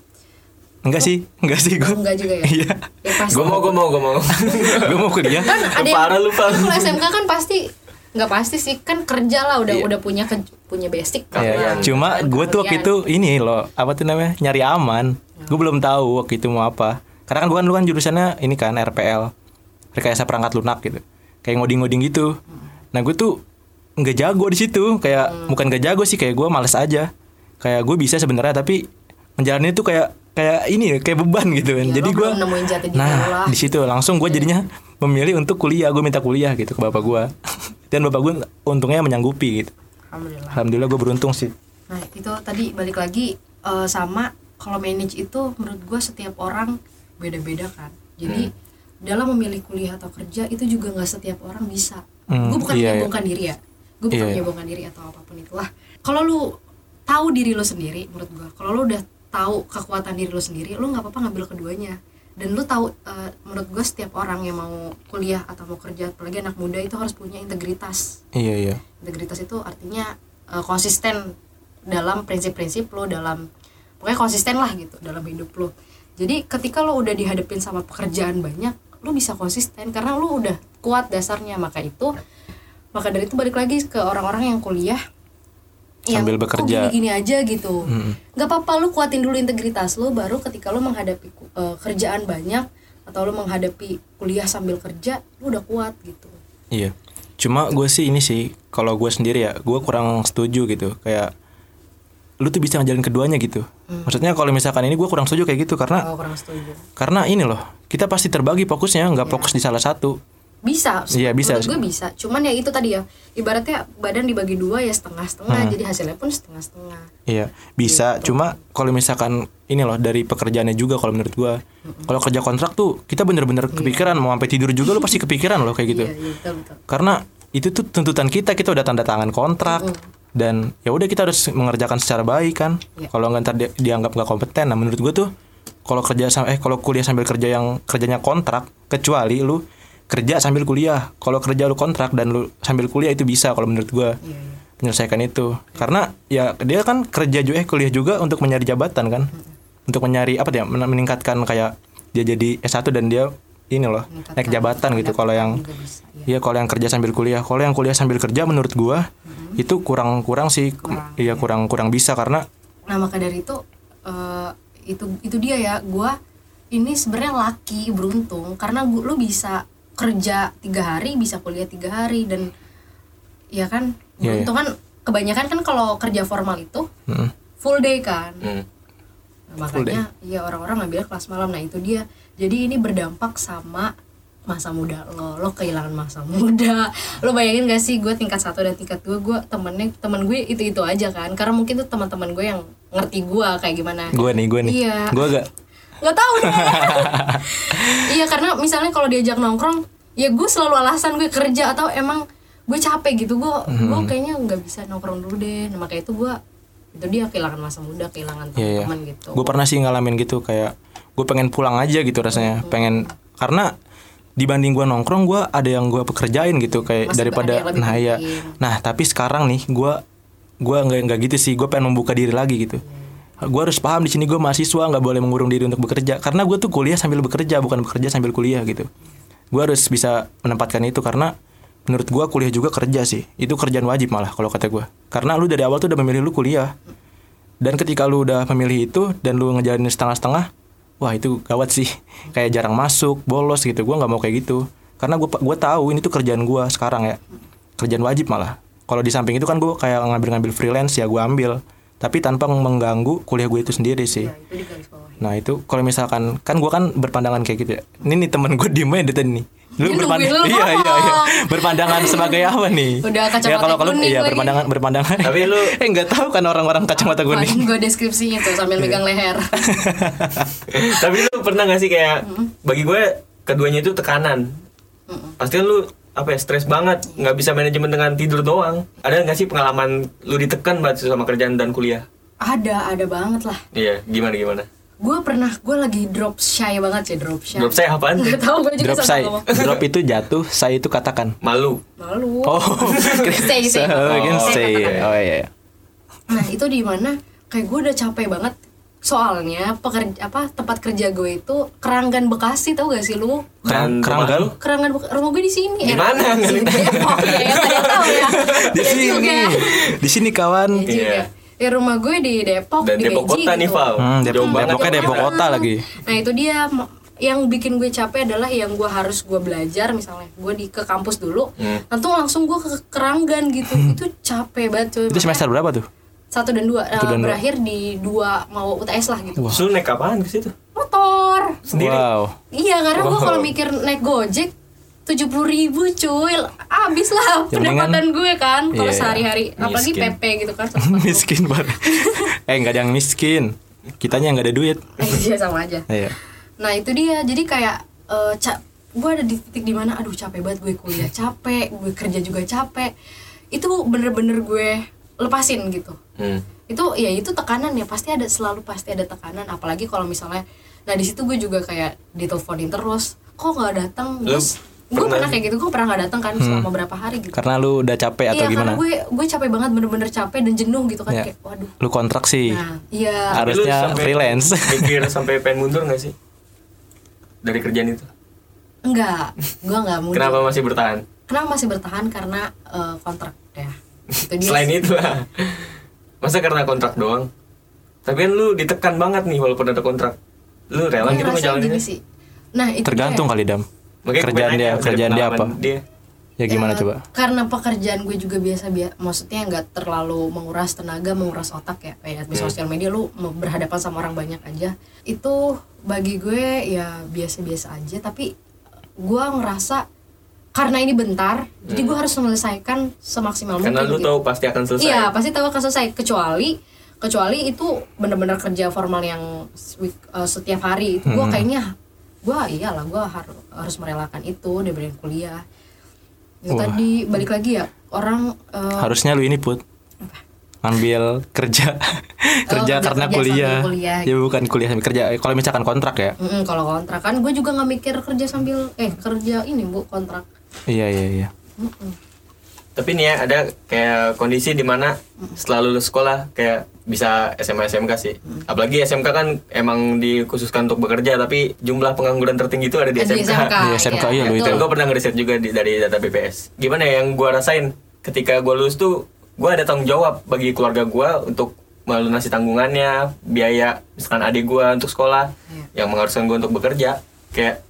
Enggak sih, enggak sih oh, gue. enggak juga ya Iya. ya pasti Gua mau gua mau gua mau. gue mau kuliah. kan ada yang Parah lu, kan kalau SMK kan pasti nggak pasti sih kan kerja lah udah Iya. udah punya ke- punya basic Iya, kan iya. lah. Cuma gue tuh waktu itu ini loh, apa tuh namanya nyari aman. Gue belum tahu waktu itu mau apa. Karena kan gue kan lu kan jurusannya ini kan RPL, rekayasa perangkat lunak gitu, kayak ngoding-ngoding gitu. Nah gue tuh nggak jago di situ, kayak bukan nggak jago sih, kayak gue males aja. Kayak gue bisa sebenarnya tapi menjalani itu kayak kayak ini kayak beban gitu kan. Ya, Jadi gue nah di situ langsung gue jadinya memilih untuk kuliah. Gue minta kuliah gitu ke bapak gue. Dan bapak gue untungnya menyanggupi gitu. alhamdulillah Alhamdulillah gue beruntung sih. Nah itu tadi balik lagi eh, sama kalau manage itu menurut gue setiap orang beda-beda kan. Jadi dalam memilih kuliah atau kerja itu juga nggak setiap orang bisa. Hmm, gue bukan iya, iya. menyembuhkan diri ya. Gue bukan Iya, iya. menyembuhkan diri atau apa pun itulah. Kalau lu tahu diri lu sendiri, menurut gue, kalau lu udah tahu kekuatan diri lu sendiri, lu nggak apa-apa ngambil keduanya. Dan lu tahu, eh, menurut gue setiap orang yang mau kuliah atau mau kerja, apalagi anak muda itu harus punya integritas Iya iya. integritas itu artinya eh, konsisten dalam prinsip-prinsip lo dalam pokoknya konsisten lah gitu dalam hidup lo jadi ketika lo udah dihadapin sama pekerjaan banyak lo bisa konsisten karena lo udah kuat dasarnya maka itu maka dari itu balik lagi ke orang-orang yang kuliah Sambil kok bekerja. gini-gini aja gitu Mm-mm. nggak apa-apa lo kuatin dulu integritas lo baru ketika lo menghadapi eh, kerjaan banyak atau lo menghadapi kuliah sambil kerja lo udah kuat gitu Iya. Cuma gue sih ini sih, kalau gue sendiri ya, gue kurang setuju gitu. Kayak lu tuh bisa ngajalin keduanya gitu. Maksudnya kalau misalkan ini gue kurang setuju kayak gitu karena oh kurang setuju karena ini loh, kita pasti terbagi fokusnya, nggak fokus di salah satu. Bisa. Iya, bisa. menurut gue bisa. Cuman ya itu tadi ya. Ibaratnya badan dibagi dua ya setengah setengah Hmm. jadi hasilnya pun setengah setengah Iya, bisa. Cuma kalau misalkan ini loh dari pekerjaannya juga kalau menurut gue, kalau kerja kontrak tuh kita bener-bener kepikiran. Mau sampai tidur juga lu pasti kepikiran loh kayak gitu. iya iya betul betul. Karena itu tuh tuntutan kita. Kita udah tanda tangan kontrak. Dan ya udah kita harus mengerjakan secara baik kan. Iya. kalau nggak ntar di- dianggap nggak kompeten. Nah menurut gue tuh kalau kerja sam- eh kalau kuliah sambil kerja yang kerjanya kontrak kecuali lu kerja sambil kuliah. Kalau kerja lu kontrak dan lu sambil kuliah itu bisa kalau menurut gue iya iya. menyelesaikan itu. Karena ya dia kan kerja juga eh kuliah juga untuk mencari jabatan kan? Untuk mencari apa ya men- meningkatkan kayak dia jadi S1 dan dia ini loh naik jabatan gitu kalau yang ya. Iya. kalau yang kerja sambil kuliah, kalau yang kuliah sambil kerja menurut gua itu kurang kurang sih, Kurang. iya kurang kurang bisa karena Nah maka dari itu eh, itu itu dia ya. Gue ini sebenarnya laki beruntung. Karena gua, lu bisa kerja tiga hari bisa kuliah tiga hari dan ya kan Iya, beruntung kan kebanyakan kan kalau kerja formal itu mm, full day kan. Hmm. Nah, makanya ya orang-orang ngambil kelas malam. Nah itu dia. Jadi ini berdampak sama masa muda lo. Lo kehilangan masa muda. Lo bayangin gak sih gue tingkat satu dan tingkat dua gue temennya temen gue itu itu aja kan. Karena mungkin tuh teman-teman gue yang ngerti gue kayak gimana. Gua nih gua nih, Iya. gua gak nggak tahu deh iya karena misalnya kalau diajak nongkrong ya gue selalu alasan gue kerja atau emang gue capek gitu. Gue Hmm. gue kayaknya nggak bisa nongkrong dulu deh. Nah, makanya itu gue itu dia kehilangan masa muda kehilangan Iya, iya. teman-teman gitu. Gue pernah sih ngalamin gitu kayak gue pengen pulang aja gitu rasanya, pengen karena dibanding gua nongkrong gua ada yang gua pekerjain gitu kayak Masih daripada nah ya nah tapi sekarang nih gua gua nggak nggak gitu sih. Gue pengen membuka diri lagi gitu gue harus paham di sini gue mahasiswa nggak boleh mengurung diri untuk bekerja. Karena gue tuh kuliah sambil bekerja bukan bekerja sambil kuliah gitu. Gue harus bisa menempatkan itu karena menurut gue kuliah juga kerja sih. Itu kerjaan wajib malah kalau kata gue karena lu dari awal tuh udah memilih lu kuliah. Dan ketika lu udah memilih itu dan lu ngejalanin setengah-setengah wah itu gawat sih. Kayak jarang masuk bolos gitu. Gue nggak mau kayak gitu. Karena gue gua tahu ini tuh kerjaan gue sekarang ya. Kerjaan wajib malah. Kalau di samping itu kan gue kayak ngambil-ngambil freelance ya gue ambil tapi tanpa mengganggu kuliah gue itu sendiri sih. Ya itu di garis bawah nah itu kalau misalkan kan gue kan berpandangan kayak gitu ya. Ini nih temen gue diem aja dari tadi nih. Lu Dia berpandangan iya iya iya. Ngomong. berpandangan sebagai apa nih? Udah kacamata ya kalau kalau kuning iya lagi. berpandangan berpandangan. Tapi lu- eh nggak tahu kan orang-orang kacamata kuning. gue deskripsinya tuh sambil megang leher. Tapi lu pernah gak sih kayak bagi gue keduanya itu tekanan. Pasti kan lu apa ya stres banget, nggak bisa manajemen dengan tidur doang. Ada nggak sih pengalaman lu ditekan banget sama kerjaan dan kuliah? ada ada banget lah Iya, gimana gimana? gue pernah gue lagi drop shy banget sih drop shy Drop saya apaan? nggak tahu gue juga drop ngomong drop itu jatuh saya itu katakan Malu. malu oh Stay, stay. Oh, stay oke. oh iya iya. nah itu di mana kayak gue udah capek banget soalnya pekerja apa tempat kerja gue itu keranggan bekasi tau gak sih lu Kerang- keranggan? rumah lu? keranggan Bek- rumah gue di sini Di mana? di sini Depok ya tahu ya di Ya sini di sini kawan Ya juga. Iya. ya rumah gue di Depok Dan di Depok Beji kota nih, gitu. Val. Hmm, Depok. Depoknya Depok kota lagi. Nah itu dia yang bikin gue capek adalah yang gue harus gue belajar misalnya gue di ke kampus dulu, Hmm. nanti langsung gue ke keranggan gitu, itu capek banget cuy. itu semester berapa tuh satu dan dua, eh, dan dua. berakhir di dua mau UTS lah gitu. Terus lu naik apaan ke situ? Motor, Sendiri? wow iya karena gue Wow. kalau mikir naik gojek tujuh puluh ribu cuy, abis lah Ya, mendingan- pendapatan gue kan kalau Iya, sehari-hari, apalagi miskin. PP gitu kan. miskin banget eh nggak ada yang miskin kitanya yang nggak ada duit Iya sama aja. iya Nah itu dia, jadi kayak eh, ca gue ada di titik di mana, aduh capek banget gue kuliah capek, gue kerja juga capek. Itu bener-bener gue lepasin gitu. Hmm. Itu ya itu tekanan ya pasti ada selalu pasti ada tekanan. Apalagi kalau misalnya, nah di situ gue juga kayak diteleponin terus, kok nggak datang? Terus gue pernah- pernah kayak gitu, gue pernah nggak datang kan selama berapa hari gitu. karena lu udah capek atau Iya gimana karena gue gue capek banget bener-bener capek dan jenuh gitu kan Ya. kayak waduh. lu kontrak sih Nah iya. Harusnya sampai freelance. Mikir sampai pengen mundur gak sih? Dari kerjaan itu? Enggak, gue nggak mau. Kenapa masih bertahan? Kenapa masih bertahan karena eh, kontrak ya. Itu. Selain itu lah. Masa karena kontrak doang? Tapi kan lu ditekan banget nih walaupun ada kontrak. Lu rela gitu ngejalaninnya? sih. Nah, itu tergantung dia. kali dam Makanya kerjaan dia kerjaan dia apa Dia. ya gimana Ya, coba Karena pekerjaan gue juga biasa biasa maksudnya nggak terlalu menguras tenaga, menguras otak ya. Kayak di Hmm. sosial media lu mau berhadapan sama orang banyak aja. Itu bagi gue ya biasa-biasa aja, tapi gue ngerasa karena ini bentar, jadi gue harus menyelesaikan semaksimal Hmm. Karena mungkin. lu gitu. tahu pasti akan selesai. Iya, pasti tahu akan selesai kecuali kecuali itu benar-benar kerja formal yang week- eh, setiap hari. Gue Hmm. kayaknya gue iyalah gue harus harus merelakan itu daripada kuliah. Itu Wah. tadi balik lagi ya orang eh, harusnya lu ini put ngambil kerja kerja kerja- karena kerja kuliah. kuliah. ya bukan kuliah kerja kalau misalkan kontrak ya mm-mm, kalau kontrak kan gue juga nggak mikir kerja sambil eh kerja ini bu kontrak. Iya iya iya Mm-mm. tapi nih ya ada kayak kondisi di mana setelah lulus sekolah kayak bisa SMA SMK sih apalagi SMK kan emang dikhususkan untuk bekerja tapi jumlah pengangguran tertinggi itu ada di Di SMK, SMK, Di SMK, iya, lu betul. itu. dan gue pernah ngeriset juga di, dari data BPS gimana ya yang gue rasain ketika gue lulus tuh gue ada tanggung jawab bagi keluarga gue untuk melunasi tanggungannya biaya misalkan adik gue untuk sekolah Iya. yang mengharuskan gue untuk bekerja kayak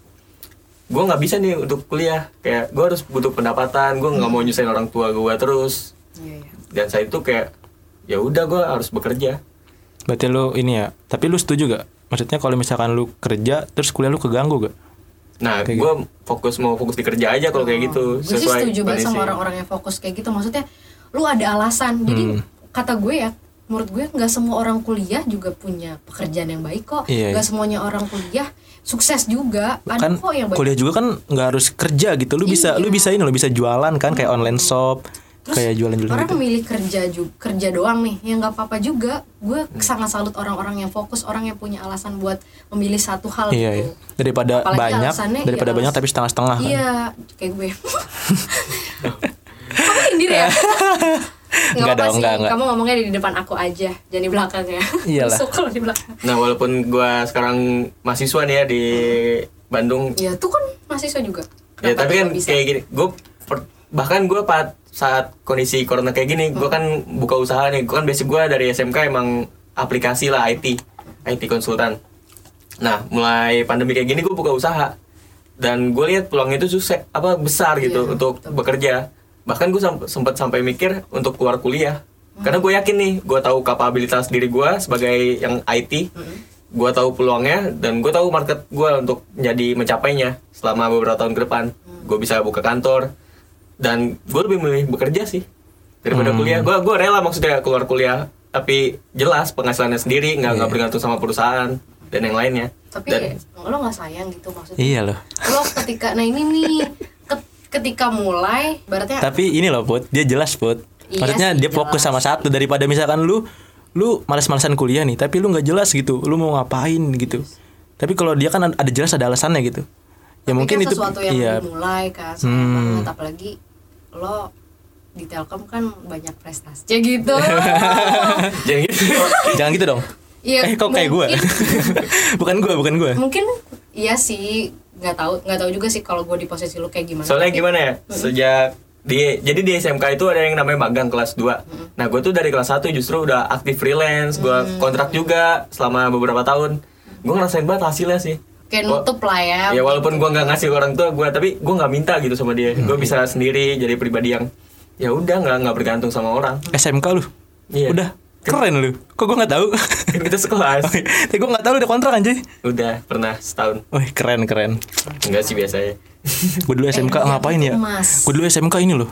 gue nggak bisa nih untuk kuliah kayak gue harus butuh pendapatan gue nggak mau nyusahin orang tua gue terus Iya, iya. dan saat itu kayak ya udah gue harus bekerja Berarti lu ini ya. Tapi lu setuju gak? Maksudnya kalau misalkan lu kerja terus kuliah lu keganggu gak? nah gue fokus mau fokus di kerja aja kalau kayak gitu gue sih setuju banget sama orang-orang yang fokus kayak gitu maksudnya lu ada alasan jadi Hmm. kata gue ya menurut gue nggak semua orang kuliah juga punya pekerjaan yang baik kok Iya, nggak iya. semuanya orang kuliah sukses juga ada kan kok yang baik kuliah juga kan nggak harus kerja gitu. Lu bisa lu Iya. bisa ini lo bisa jualan kan kayak online shop, Terus kayak jualan-jualan orang gitu. memilih kerja juga kerja doang nih ya nggak apa-apa juga gue sangat salut orang-orang yang fokus orang yang punya alasan buat memilih satu hal Iya, gitu iya. Daripada Apalagi banyak, daripada iya, banyak tapi setengah-setengah kan. iya kayak gue kamu sendiri ya Nggak Nggak apa-apa dong, sih, nggak, nggak. kamu ngomongnya di depan aku aja, jangan di belakang ya. Iyalah. Masuk kalau di belakang. nah walaupun gue sekarang mahasiswa nih ya di Bandung Ya, tuh kan mahasiswa juga. ya Kenapa tapi dia kan bisa? kayak gini gue bahkan gue pada saat kondisi corona kayak gini gue kan buka usaha nih gue kan basic gue dari SMK emang aplikasi lah IT IT konsultan nah mulai pandemi kayak gini gue buka usaha dan gue lihat peluangnya itu sukses apa besar gitu Iya, untuk betul. bekerja bahkan gue sempat sampai mikir untuk keluar kuliah. Karena gue yakin nih gue tahu kapabilitas diri gue sebagai yang IT gue tahu peluangnya dan gue tahu market gue untuk jadi mencapainya selama beberapa tahun ke depan. Gue bisa buka kantor dan gue lebih memilih bekerja sih daripada kuliah. Gue gue rela maksudnya keluar kuliah tapi jelas penghasilannya sendiri nggak nggak bergantung sama perusahaan dan yang lainnya. Tapi dan lo nggak sayang gitu maksudnya. Iya loh. Lo ketika nah ini nih ketika mulai berarti Tapi ini loh Put, dia jelas Put. Iya Maksudnya sih, dia fokus jelas. sama satu daripada misalkan lu lu males-malesan kuliah nih, tapi lu nggak jelas gitu, lu mau ngapain gitu. Tapi kalau dia kan ada jelas ada alasannya gitu. Ya Tapi mungkin kan itu sesuatu yang iya. dimulai kan Hmm. banget apalagi lo di Telkom kan banyak prestasi ya gitu. jadi gitu Jangan gitu dong. Iya, eh kok kayak gue? bukan gue, bukan gue. mungkin iya sih nggak tahu nggak tahu juga sih kalau gue di posisi lu kayak gimana. Soalnya Tapi- gimana ya sejak di jadi di SMK itu ada yang namanya magang kelas 2 nah gue tuh dari kelas 1 justru udah aktif freelance gue kontrak juga selama beberapa tahun. Gue ngerasain banget hasilnya sih. Kayak nutup lah ya ya walaupun gue nggak ngasih ke orang tua gue tapi gue nggak minta gitu sama dia. Gue bisa sendiri jadi pribadi yang ya udah nggak nggak bergantung sama orang. SMK lu. Iya. Udah keren lu. Kok gue nggak tahu? kan kita sekelas Tapi gue nggak tahu udah kontrak anjay. udah pernah setahun Wih keren keren. enggak sih biasanya Gue dulu SMK iya, ngapain ya? gitu. Gue dulu SMK ini loh.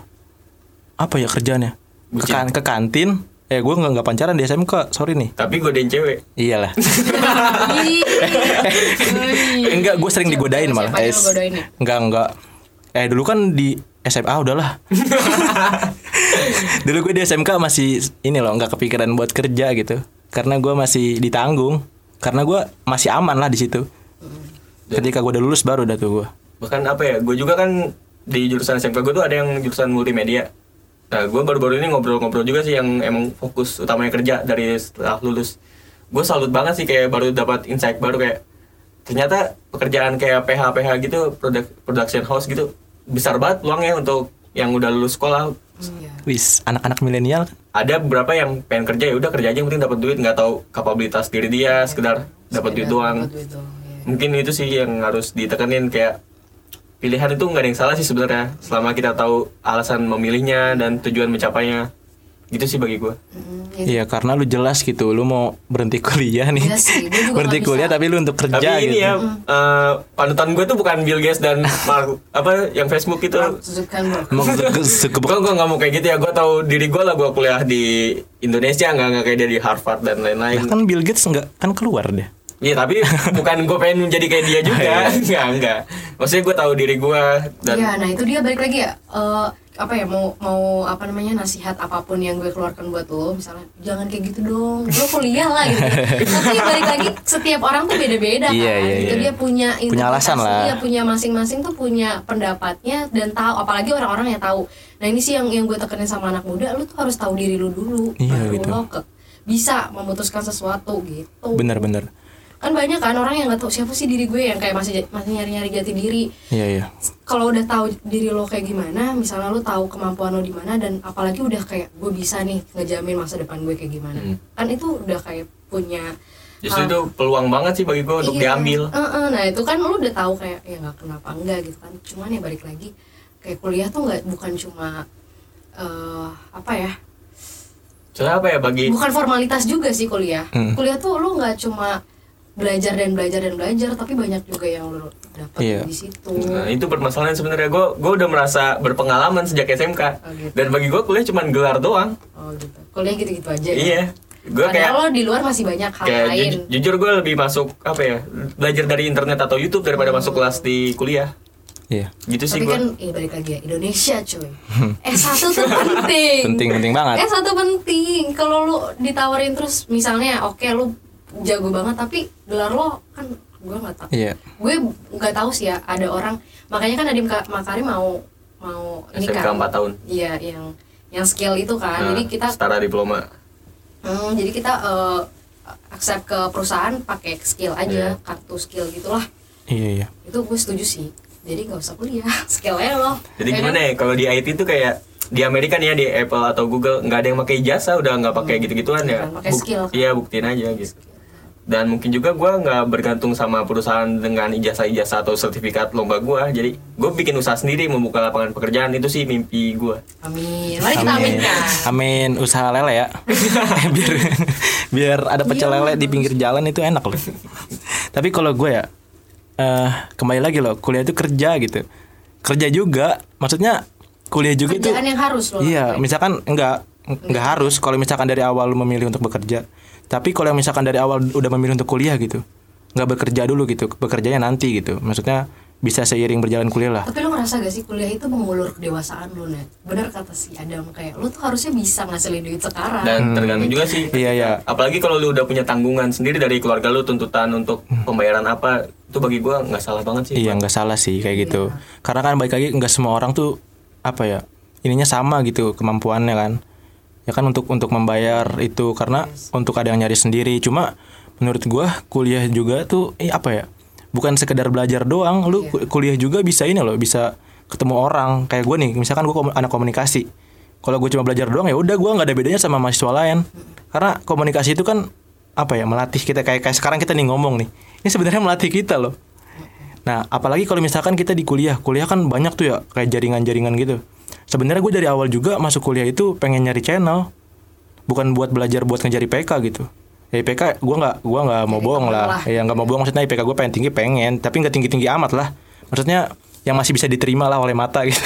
Apa ya kerjaannya? Ke, Bucin. kan- ke kantin. Eh gue nggak nggak pacaran di SMK. Sorry nih. tapi godain cewek Iyalah. Ih, ih. enggak, gue sering digodain malah. Siapa yang Es. lu godain ya? Enggak enggak. Eh dulu kan di SMA udahlah. dulu gue di SMK masih ini loh nggak kepikiran buat kerja gitu. Karena gue masih ditanggung. Karena gue masih aman lah di situ. Ketika gue udah lulus baru dah tuh gue. bahkan apa ya gue juga kan di jurusan SMK gue tuh ada yang jurusan multimedia nah gue baru-baru ini ngobrol-ngobrol juga sih yang emang fokus utamanya kerja dari setelah lulus gue salut banget sih kayak baru dapat insight baru kayak ternyata pekerjaan kayak PH PH gitu produk production house gitu besar banget peluangnya untuk yang udah lulus sekolah Iya. Wis anak-anak milenial kan? ada beberapa yang pengen kerja ya udah kerja aja yang penting dapat duit nggak tahu kapabilitas diri dia sekedar dapat duit Sekedar doang dapat duit doang, iya. mungkin itu sih yang harus ditekenin kayak pilihan itu nggak ada yang salah sih sebenarnya selama kita tahu alasan memilihnya dan tujuan mencapainya gitu sih bagi gue Mm, iya. Karena lu jelas gitu, lu mau berhenti kuliah nih. Iya sih, berhenti nggak kuliah bisa. tapi lu untuk kerja tapi ini gitu. ya eh, panutan gue tuh bukan Bill Gates dan Mark apa yang Facebook itu Mark Zuckerberg. Gue gue nggak mau kayak gitu ya gue tahu diri gue lah gue kuliah di Indonesia nggak nggak kayak dia di Harvard dan lain-lain kan Bill Gates enggak kan keluar deh. Iya tapi bukan gue pengen menjadi kayak dia juga Enggak enggak Maksudnya gue tahu diri gue Dan Iya, nah itu dia balik lagi ya. eh, apa ya mau mau apa namanya nasihat apa pun yang gue keluarkan buat lo misalnya jangan kayak gitu dong lo kuliah lah gitu tapi balik lagi setiap orang tuh beda-beda kan Iya, iya, gitu iya. dia punya Punya alasan lah. dia punya masing-masing tuh punya pendapatnya dan tahu apalagi orang-orang yang tahu nah ini sih yang yang gue tekenin sama anak muda lu tuh harus tahu diri lu dulu Iya, baru gitu. lo ke- bisa memutuskan sesuatu gitu bener-bener kan banyak kan orang yang nggak tahu siapa sih diri gue yang kayak masih masih nyari nyari jati diri iya iya kalau udah tahu diri lo kayak gimana misalnya lo tahu kemampuan lo di mana dan apalagi udah kayak gue bisa nih ngejamin masa depan gue kayak gimana Hmm. kan itu udah kayak punya Justru itu peluang banget sih bagi gue untuk Iya. diambil. Heeh, nah itu kan lo udah tahu kayak ya nggak kenapa enggak gitu kan cuman ya balik lagi kayak kuliah tuh nggak bukan cuma eh apa ya Soalnya apa ya bagi bukan formalitas juga sih kuliah Hmm. kuliah tuh lo nggak cuma belajar dan belajar dan belajar tapi banyak juga yang lo dapat Iya. di situ. Nah, itu permasalahan sebenarnya. Gue gue udah merasa berpengalaman sejak SMK Oh, gitu. dan bagi gue kuliah cuma gelar doang. Oh gitu. Kuliah gitu-gitu aja ya? iya. Gue kayak lo di luar masih banyak hal kayak lain. ju- jujur gue lebih masuk apa ya belajar dari internet atau YouTube daripada masuk kelas di kuliah. Iya. Gitu sih tapi gue kan eh balik lagi ya Indonesia cuy. S1 tuh penting. Penting penting banget S1 penting. Kalau lu ditawarin terus misalnya oke lu jago banget tapi gelar lo kan gue nggak tahu iya gue nggak tahu sih ya ada orang makanya kan Nadiem Ka- Makarim mau mau ini SMK kan 4 tahun. iya yang yang skill itu kan Nah, jadi kita setara diploma Hmm, jadi kita eh, accept ke perusahaan pakai skill aja, Iya. kartu skill gitulah. iya iya Itu gue setuju sih. Jadi nggak usah kuliah, skillnya lo. jadi Ya kan? gimana ya kalau di IT itu kayak di Amerika nih ya di Apple atau Google nggak ada yang pakai ijazah udah nggak pakai gitu-gituan ya pakai Buk- skill. iya buktiin aja gitu dan mungkin juga gue nggak bergantung sama perusahaan dengan ijazah-ijazah atau sertifikat lomba gue jadi gue bikin usaha sendiri membuka lapangan pekerjaan itu sih mimpi gue Amin. Mari kita Amin. aminkan. Amin usaha lele ya. biar biar ada pecel lele di pinggir jalan itu enak loh. Tapi kalau gue ya eh kembali lagi loh, kuliah itu kerja gitu. Kerja juga, maksudnya kuliah juga itu Kerjaan yang harus lo. Iya, misalkan enggak enggak harus kalau misalkan dari awal lu memilih untuk bekerja. Tapi kalau yang misalkan dari awal udah memilih untuk kuliah gitu, nggak bekerja dulu gitu, bekerjanya nanti gitu. Maksudnya bisa seiring berjalan kuliah lah. Tapi lo ngerasa gak sih kuliah itu mengulur kedewasaan lo, Net? Bener kata si Adam kayak lo tuh harusnya bisa ngasilin duit sekarang. dan tergantung juga sih Iya, iya. apalagi kalau lu udah punya tanggungan sendiri dari keluarga lu tuntutan untuk pembayaran apa itu bagi gue nggak salah banget sih Iya nggak salah sih kayak gitu. Karena kan baik lagi nggak semua orang tuh apa ya ininya sama gitu kemampuannya kan. Ya kan untuk untuk membayar itu karena untuk ada yang nyari sendiri. Cuma menurut gua kuliah juga tuh eh apa ya bukan sekedar belajar doang. Lu ku- kuliah juga bisa ini loh bisa ketemu orang kayak gue nih. Misalkan gue anak komunikasi. Kalau gue cuma belajar doang ya udah gua nggak ada bedanya sama mahasiswa lain. Karena komunikasi itu kan apa ya melatih kita kayak kayak sekarang kita nih ngomong nih. Ini sebenarnya melatih kita loh. Nah, apalagi kalau misalkan kita di kuliah, kuliah kan banyak tuh ya kayak jaringan-jaringan gitu. Sebenarnya gue dari awal juga masuk kuliah itu pengen nyari channel, bukan buat belajar buat ngejar IPK gitu. Ya IPK gue nggak gua nggak mau bohong lah. lah. Ya nggak mau bohong maksudnya IPK gue pengen tinggi pengen, tapi nggak tinggi tinggi amat lah. Maksudnya yang masih bisa diterima lah oleh mata gitu.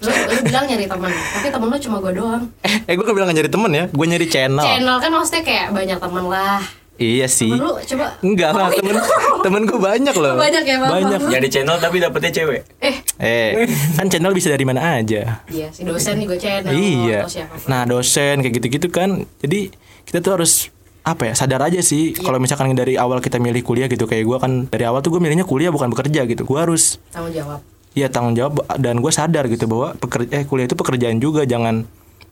Lo bilang nyari teman, tapi temen lo cuma gue doang. eh gue bilang nggak nyari temen ya, gue nyari channel. Channel kan maksudnya kayak banyak temen lah. Iya sih. Temen lu coba. Enggak lah, temen temen gue banyak loh. Banyak ya, Bang? Banyak. nyari channel tapi dapetnya cewek Eh, Eh, kan channel bisa dari mana aja. iya si dosen juga channel Iya. Nah dosen kayak gitu-gitu kan. Jadi kita tuh harus apa ya sadar aja sih Iya. kalau misalkan dari awal kita milih kuliah gitu kayak gue kan dari awal tuh gue milihnya kuliah bukan bekerja gitu gue harus Tanggung jawab. ya tanggung jawab dan gue sadar gitu bahwa pekerja eh kuliah itu pekerjaan juga jangan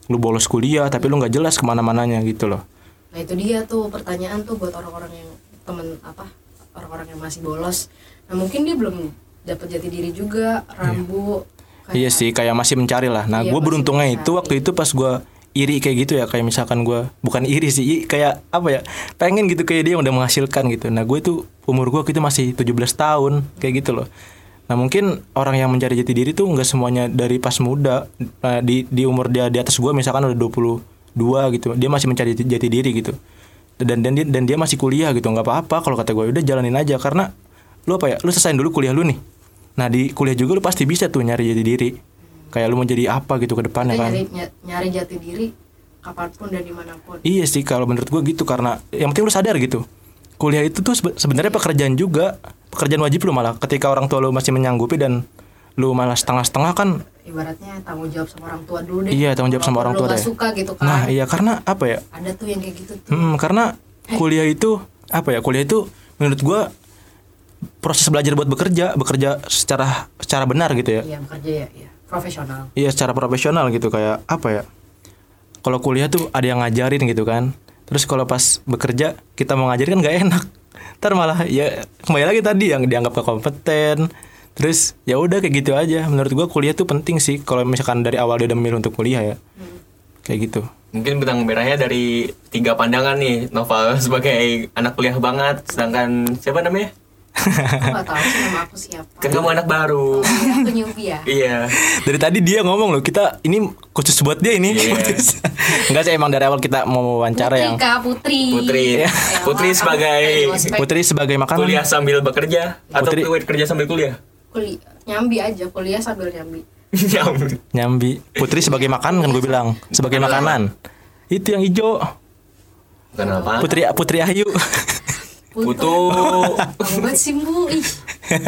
lu bolos kuliah tapi lu nggak jelas ke mana-mananya gitu loh Nah itu dia tuh pertanyaan tuh buat orang-orang yang temen apa orang-orang yang masih bolos. Nah mungkin dia belum dapat jati diri juga, rambu. kayak- iya sih kayak masih mencari lah nah Iya, gue beruntungnya mencari. itu waktu itu pas gue iri kayak gitu ya kayak misalkan gue bukan iri sih kayak apa ya pengen gitu kayak dia yang udah menghasilkan gitu nah gue tuh umur gue itu masih 17 tahun kayak gitu loh nah mungkin orang yang mencari jati diri tuh nggak semuanya dari pas muda Nah, di di umur dia di atas gue misalkan udah 22 gitu. Dia masih mencari jati, diri gitu. Dan dan dia, dan dia masih kuliah gitu. Nggak apa-apa kalau kata gue udah jalanin aja. Karena lu apa ya? Lu selesaiin dulu kuliah lu nih. Nah di kuliah juga lu pasti bisa tuh nyari jati diri. Kayak lu mau jadi apa gitu ke depannya kan. nyari ny- nyari jati diri kapan pun dan di mana pun. Iya sih kalau menurut gue gitu. Karena yang penting lu sadar gitu. Kuliah itu tuh sebe- sebenarnya pekerjaan juga, pekerjaan wajib lu malah. Ketika orang tua lu masih menyanggupi dan lu malah setengah-setengah kan Ibaratnya tanggung jawab sama orang tua dulu deh. Iya, tanggung jawab sama orang tua deh. suka gitu kan. nah iya karena apa ya? Ada tuh yang kayak gitu tuh. Hmm, karena kuliah itu apa ya? Kuliah itu menurut gua proses belajar buat bekerja, bekerja secara secara benar gitu ya. Iya bekerja ya, iya. profesional iya secara profesional gitu kayak apa ya kalau kuliah tuh ada yang ngajarin gitu kan terus kalau pas bekerja kita mau ngajarin kan nggak enak ntar malah ya kembali lagi tadi yang dianggap gak kompeten terus ya udah kayak gitu aja. Menurut gua kuliah tuh penting sih kalau misalkan dari awal dia udah memilih untuk kuliah ya. Kayak gitu. Mungkin benang merahnya dari tiga pandangan nih Noval sebagai anak kuliah banget. Sedangkan siapa namanya? aku nggak tahu sih nama aku siapa. Kan kamu anak baru. Oh, iya, aku newbie ya? Iya. Dari tadi dia ngomong loh kita ini khusus buat dia ini. Iya. Khusus. enggak sih emang dari awal kita mau wawancara Putri yang kak Putri. Putri. Ya, Putri sebagai. Putri sebagai makanan. Kuliah sambil bekerja Atau Putri- kuliah kerja sambil kuliah? Kuliah nyambi aja kuliah sambil nyambi. Ya nyambi. Putri sebagai makanan kan gue bilang sebagai makanan. Itu yang hijau. Bukan apa? Putri Putri Ayu. Putu. Kamu banget sih bu. Ih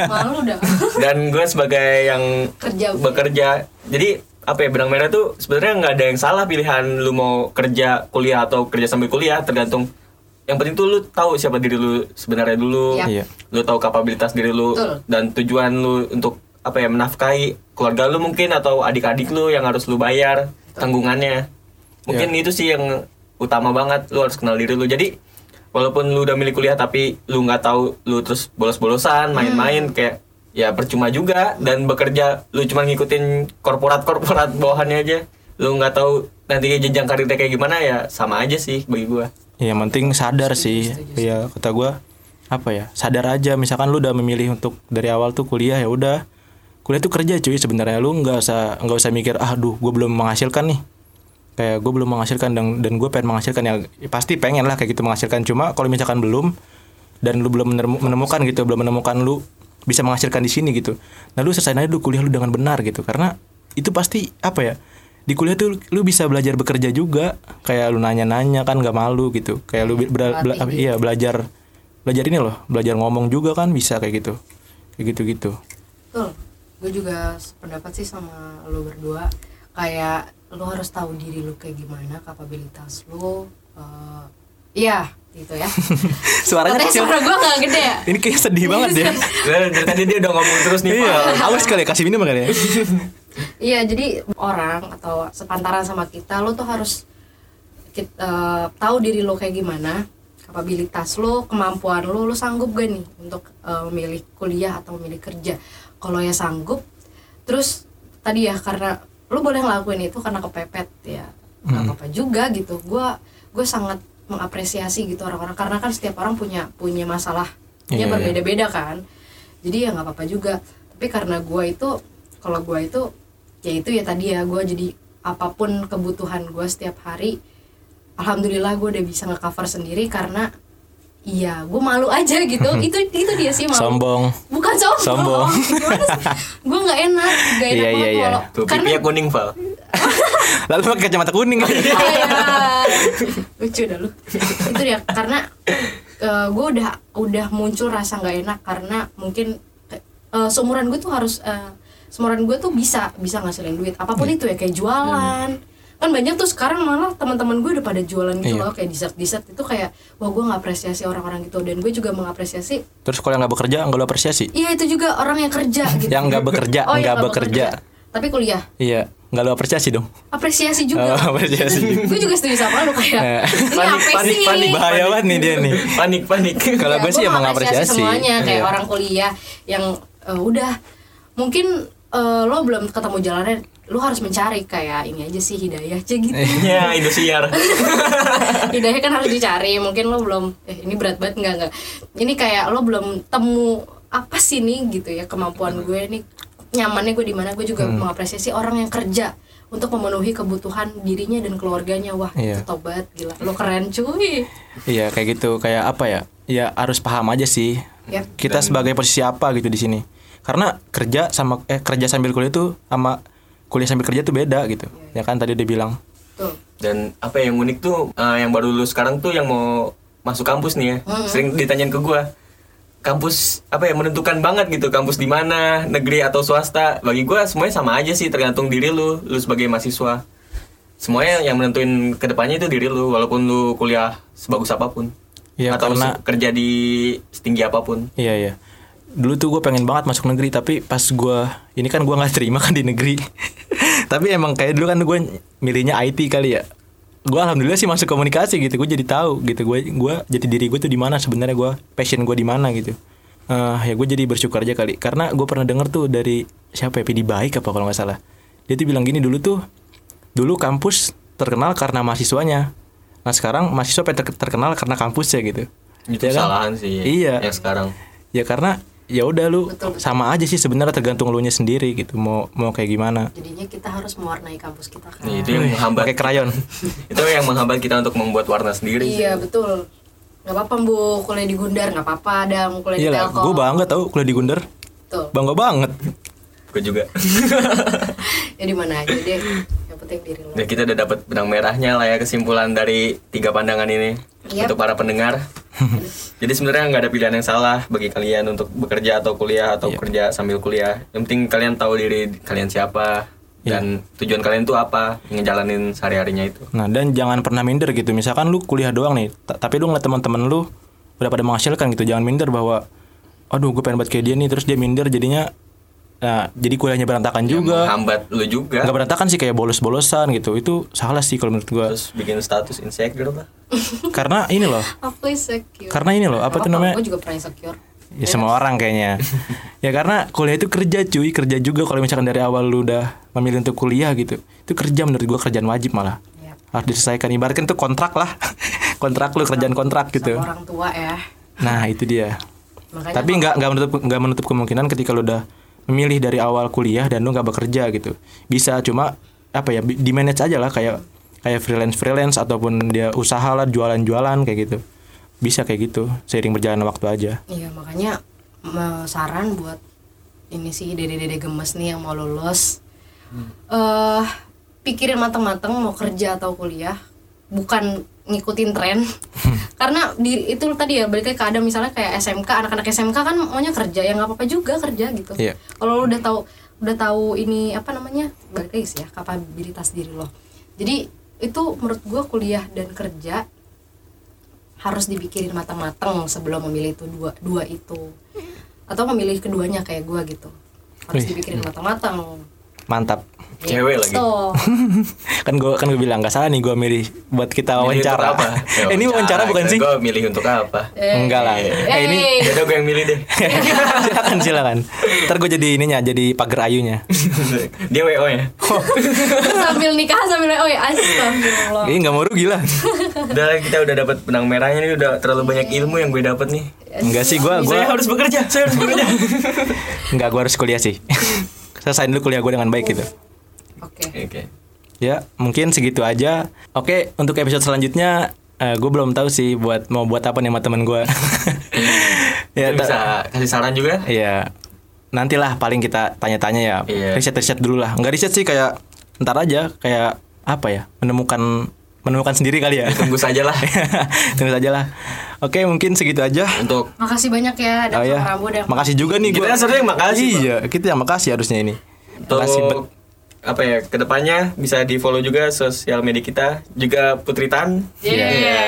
malu dah. Dan gue sebagai yang Kerja. bekerja Jadi apa ya benang merah tuh sebenarnya nggak ada yang salah pilihan lu mau kerja kuliah atau kerja sambil kuliah tergantung yang penting tuh lu tahu siapa diri lu sebenarnya dulu. Yap. Iya. lu tahu kapabilitas diri lu Betul. dan tujuan lu untuk apa ya menafkahi keluarga lu mungkin atau adik-adik lu yang harus lu bayar tanggungannya. Mungkin itu sih yang utama banget lu harus kenal diri lu. Jadi walaupun lu udah milih kuliah tapi lu nggak tahu lu terus bolos-bolosan main-main kayak ya percuma juga dan bekerja lu cuma ngikutin korporat-korporat bawahannya aja. Lu nggak tahu nanti jenjang karirnya kayak gimana ya sama aja sih bagi gua Ya, yang penting sadar sih. Ya kata gue apa ya sadar aja. Misalkan lu udah memilih untuk dari awal tuh kuliah ya udah. Kuliah tuh kerja cuy sebenarnya. Lu nggak usah nggak usah mikir ah duh gue belum menghasilkan nih. Kayak gue belum menghasilkan dan dan gue pengen menghasilkan. Ya pasti pengen lah kayak gitu menghasilkan. Cuma kalau misalkan belum dan lu belum menem- menemukan gitu belum menemukan lu bisa menghasilkan di sini gitu. Nah lu selesai aja dulu kuliah lu dengan benar gitu. Karena itu pasti apa ya di kuliah tuh lu bisa belajar bekerja juga kayak lu nanya-nanya kan nggak malu gitu kayak lu be- bela- bela- apa, iya belajar belajar ini loh belajar ngomong juga kan bisa kayak gitu kayak gitu gitu Betul. Gue juga sependapat sih sama lo berdua. Kayak lo harus tahu diri lo kayak gimana, kapabilitas lo. eh, Iya, gitu ya. suaranya Katanya kecil suara gue gak gede ya. ini kayak sedih banget ya dari dari tadi dia udah ngomong terus nih iya awas kali ya kasih minum kali ya Iya, jadi orang atau sepantaran sama kita lo tuh harus kit- eh, tahu diri lo kayak gimana, kapabilitas lo, kemampuan lo, lo sanggup gak nih untuk eh, memilih kuliah atau memilih kerja. Kalau ya sanggup, terus tadi ya karena lo boleh ngelakuin itu karena kepepet ya, nggak apa-apa juga gitu. Gua gue sangat mengapresiasi gitu orang-orang karena kan setiap orang punya punya masalah Iya, iya. berbeda-beda kan. Jadi ya nggak apa-apa juga. Tapi karena gua itu kalau gua itu ya itu ya tadi ya gue jadi apa pun kebutuhan gue setiap hari alhamdulillah gue udah bisa ngecover sendiri karena iya gue malu aja gitu. Itu itu dia sih malu. Sombong. Bukan sombong, Sombong. gue nggak enak gak enak Iya, banget iya, iya. kalau tuh karena kuning Val. Lalu pakai kacamata kuning. Iya. lucu dah lu. Itu dia karena gue udah udah muncul rasa nggak enak karena mungkin uh, seumuran gue tuh harus uh, seumuran gue tuh bisa bisa ngasilin duit. Apa pun Iya. itu ya kayak jualan. Kan banyak tuh sekarang malah teman-teman gue udah pada jualan gitu Iya. loh kayak dessert dessert itu kayak wah gue ngapresiasi orang-orang gitu. Dan gue juga mengapresiasi terus kalau yang nggak bekerja nggak lu apresiasi? Iya itu juga orang yang kerja gitu. Yang nggak bekerja Oh, yang nggak bekerja. tapi kuliah. Iya nggak lu apresiasi dong. Apresiasi juga. Oh, apresiasi. gue juga setuju sama lu kayak Eh. ini Panik, apa panik, sih? panik. bahaya banget nih dia nih. Panik panik. Kalau Ya, gue sih emang mengapresiasi apresiasi. semuanya. Kayak Iya. orang kuliah yang eh, udah mungkin eh, lo belum ketemu jalannya lo harus mencari kayak ini aja sih hidayah aja gitu. Ya Indosiar. Hidayah kan harus dicari mungkin lo belum eh ini berat banget nggak nggak ini kayak lo belum temu apa sih nih gitu ya kemampuan gue nih nyamannya gue di mana gue juga Hmm. mengapresiasi orang yang kerja untuk memenuhi kebutuhan dirinya dan keluarganya. Wah Iya. itu tobat gila. Lo keren cuy. Iya kayak gitu kayak apa ya? Ya harus paham aja sih. Yap. kita sebagai posisi apa gitu di sini karena kerja sama eh kerja sambil kuliah tuh sama kuliah sambil kerja tuh beda gitu. Ya kan tadi dia bilang. Tuh dan apa yang unik tuh eh, yang baru lulus sekarang tuh yang mau masuk kampus nih ya. Sering ditanyain ke gua kampus apa ya menentukan banget gitu kampus di mana negeri atau swasta? Bagi gua semuanya sama aja sih tergantung diri lu lu sebagai mahasiswa. Semuanya yang menentuin ke depannya itu diri lu walaupun lu kuliah sebagus apa pun. Iya, atau karena- kerja di setinggi apa pun. Iya iya. Dulu tuh gue pengen banget masuk negeri tapi pas gue ini kan gue nggak terima kan di negeri tapi emang kayak dulu kan gue milihnya IT kali ya gue alhamdulillah sih masuk komunikasi gitu gue jadi tahu gitu gue gue jadi diri gue tuh di mana sebenarnya gue passion gue di mana gitu Eh, ya gue jadi bersyukur aja kali karena gue pernah denger tuh dari siapa ya Pidi baik apa kalau nggak salah dia tuh bilang gini dulu tuh dulu kampus terkenal karena mahasiswanya nah sekarang mahasiswa terkenal karena kampusnya gitu Itu Ya kan? kesalahan sih. Iya. Yang sekarang. ya karena ya udah lu Betul, betul. sama aja sih sebenarnya tergantung lu nya sendiri gitu mau mau kayak gimana. Jadinya kita harus mewarnai kampus kita kan. Itu yang menghambat. pakai krayon. Itu yang menghambat kita untuk membuat warna sendiri. iya betul. Nggak apa-apa bu. Kuliah di Gundar nggak apa-apa. Ada mau kuliah iya di lah Telkom. gue bangga tau kuliah di Gundar. Betul. Bangga banget. Gue juga. ya di mana aja deh. Yang penting diri lo Nah, kita udah dapat benang merahnya lah ya kesimpulan dari tiga pandangan ini Yap. untuk para pendengar. Jadi sebenarnya nggak ada pilihan yang salah bagi kalian untuk bekerja atau kuliah atau kerja sambil kuliah. Yang penting kalian tahu diri kalian siapa dan tujuan kalian tuh apa ngejalanin sehari harinya itu. nah dan jangan pernah minder gitu misalkan lu kuliah doang nih ta- tapi lu ngeliat teman-teman lu udah pada menghasilkan gitu jangan minder bahwa aduh gue pengen buat kayak dia nih terus dia minder jadinya nah jadi kuliahnya berantakan juga Menghambat lu juga. nggak berantakan sih kayak bolos-bolosan gitu itu salah sih kalau menurut gue Terus bikin status insecure lah. karena ini loh aku insecure Karena ini loh, apa tuh namanya? gue juga pernah insecure Ya semua orang kayaknya. ya karena kuliah itu kerja cuy, kerja juga kalau misalkan dari awal lu udah memilih untuk kuliah gitu. Itu kerja menurut gua kerjaan wajib malah. Yap. Harus diselesaikan ibaratkan itu kontrak lah. kontrak lu kerjaan kontrak gitu. sama orang tua ya Nah, itu dia. makanya Tapi nggak nggak menutup nggak menutup kemungkinan ketika lu udah memilih dari awal kuliah dan lu nggak bekerja gitu. Bisa cuma apa ya di manage aja lah kayak kayak freelance freelance ataupun dia usaha lah jualan-jualan kayak gitu. Bisa kayak gitu seiring berjalannya waktu aja. Iya makanya saran buat ini sih dede-dede gemes nih yang mau lulus, eh pikirin matang-matang mau kerja atau kuliah, bukan ngikutin tren. Karena di itu tadi ya balik ke ada misalnya kayak SMK anak-anak SMK kan maunya kerja ya nggak apa-apa juga kerja gitu. Iya. Kalau lu udah tahu udah tahu ini apa namanya balik lagi sih ya kapabilitas diri lo. Jadi itu menurut gua kuliah dan kerja harus dipikirin matang-matang sebelum memilih itu dua dua itu atau memilih keduanya kayak gua gitu harus dipikirin matang-matang Mantap. Cewek lagi. Tuh. kan gue kan gue bilang nggak salah nih gue milih buat kita wawancara. apa? Ya, Eh, ini wawancara bukan sih? Gue milih untuk apa? Enggak lah. Eh ini Eh, Yaudah gue yang milih deh. silakan silakan. Ntar gue jadi ininya jadi pagar ayunya. Dia WO ya. sambil nikah sambil oh ya astagfirullah Ini nggak mau rugi lah. Udah kita udah dapat benang merahnya nih udah terlalu banyak ilmu yang gue dapat nih. Enggak sih gue gue Saya harus bekerja, saya harus bekerja. nggak gue harus kuliah sih. Selesaiin dulu kuliah gue dengan baik gitu. oke Oke. Ya mungkin segitu aja. Oke untuk episode selanjutnya gue belum tahu sih buat mau buat apa nih sama temen gue. ya bisa kasih saran juga. Iya. Nantilah paling kita tanya-tanya ya. Iya. Riset-riset dulu lah. Enggak riset sih kayak ntar aja kayak apa ya? Menemukan menemukan sendiri kali ya. Tunggu saja lah. Tunggu saja lah. Oke, mungkin segitu aja. Untuk makasih banyak ya Oh Dr. ya. Rambo dan Makasih juga nih Kita gua. sebenarnya yang makasih. Iya, kita yang makasih harusnya ini. Makasih. untuk apa ya ke depannya bisa di follow juga sosial media kita juga Putri Tan. Yeah. Iya.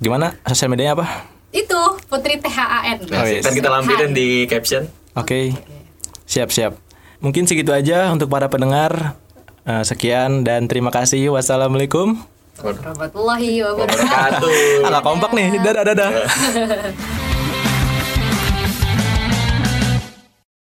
Gimana? Sosial medianya apa? itu Putri THAN Oh, iya. Ntar kita lampirin di caption. Oke. Siap, siap. Mungkin segitu aja untuk para pendengar. Eh, sekian dan terima kasih. Wassalamualaikum. Warahmatullahi wabarakatuh Wabarakatuh. Agak kompak nih. Dadah, dadah.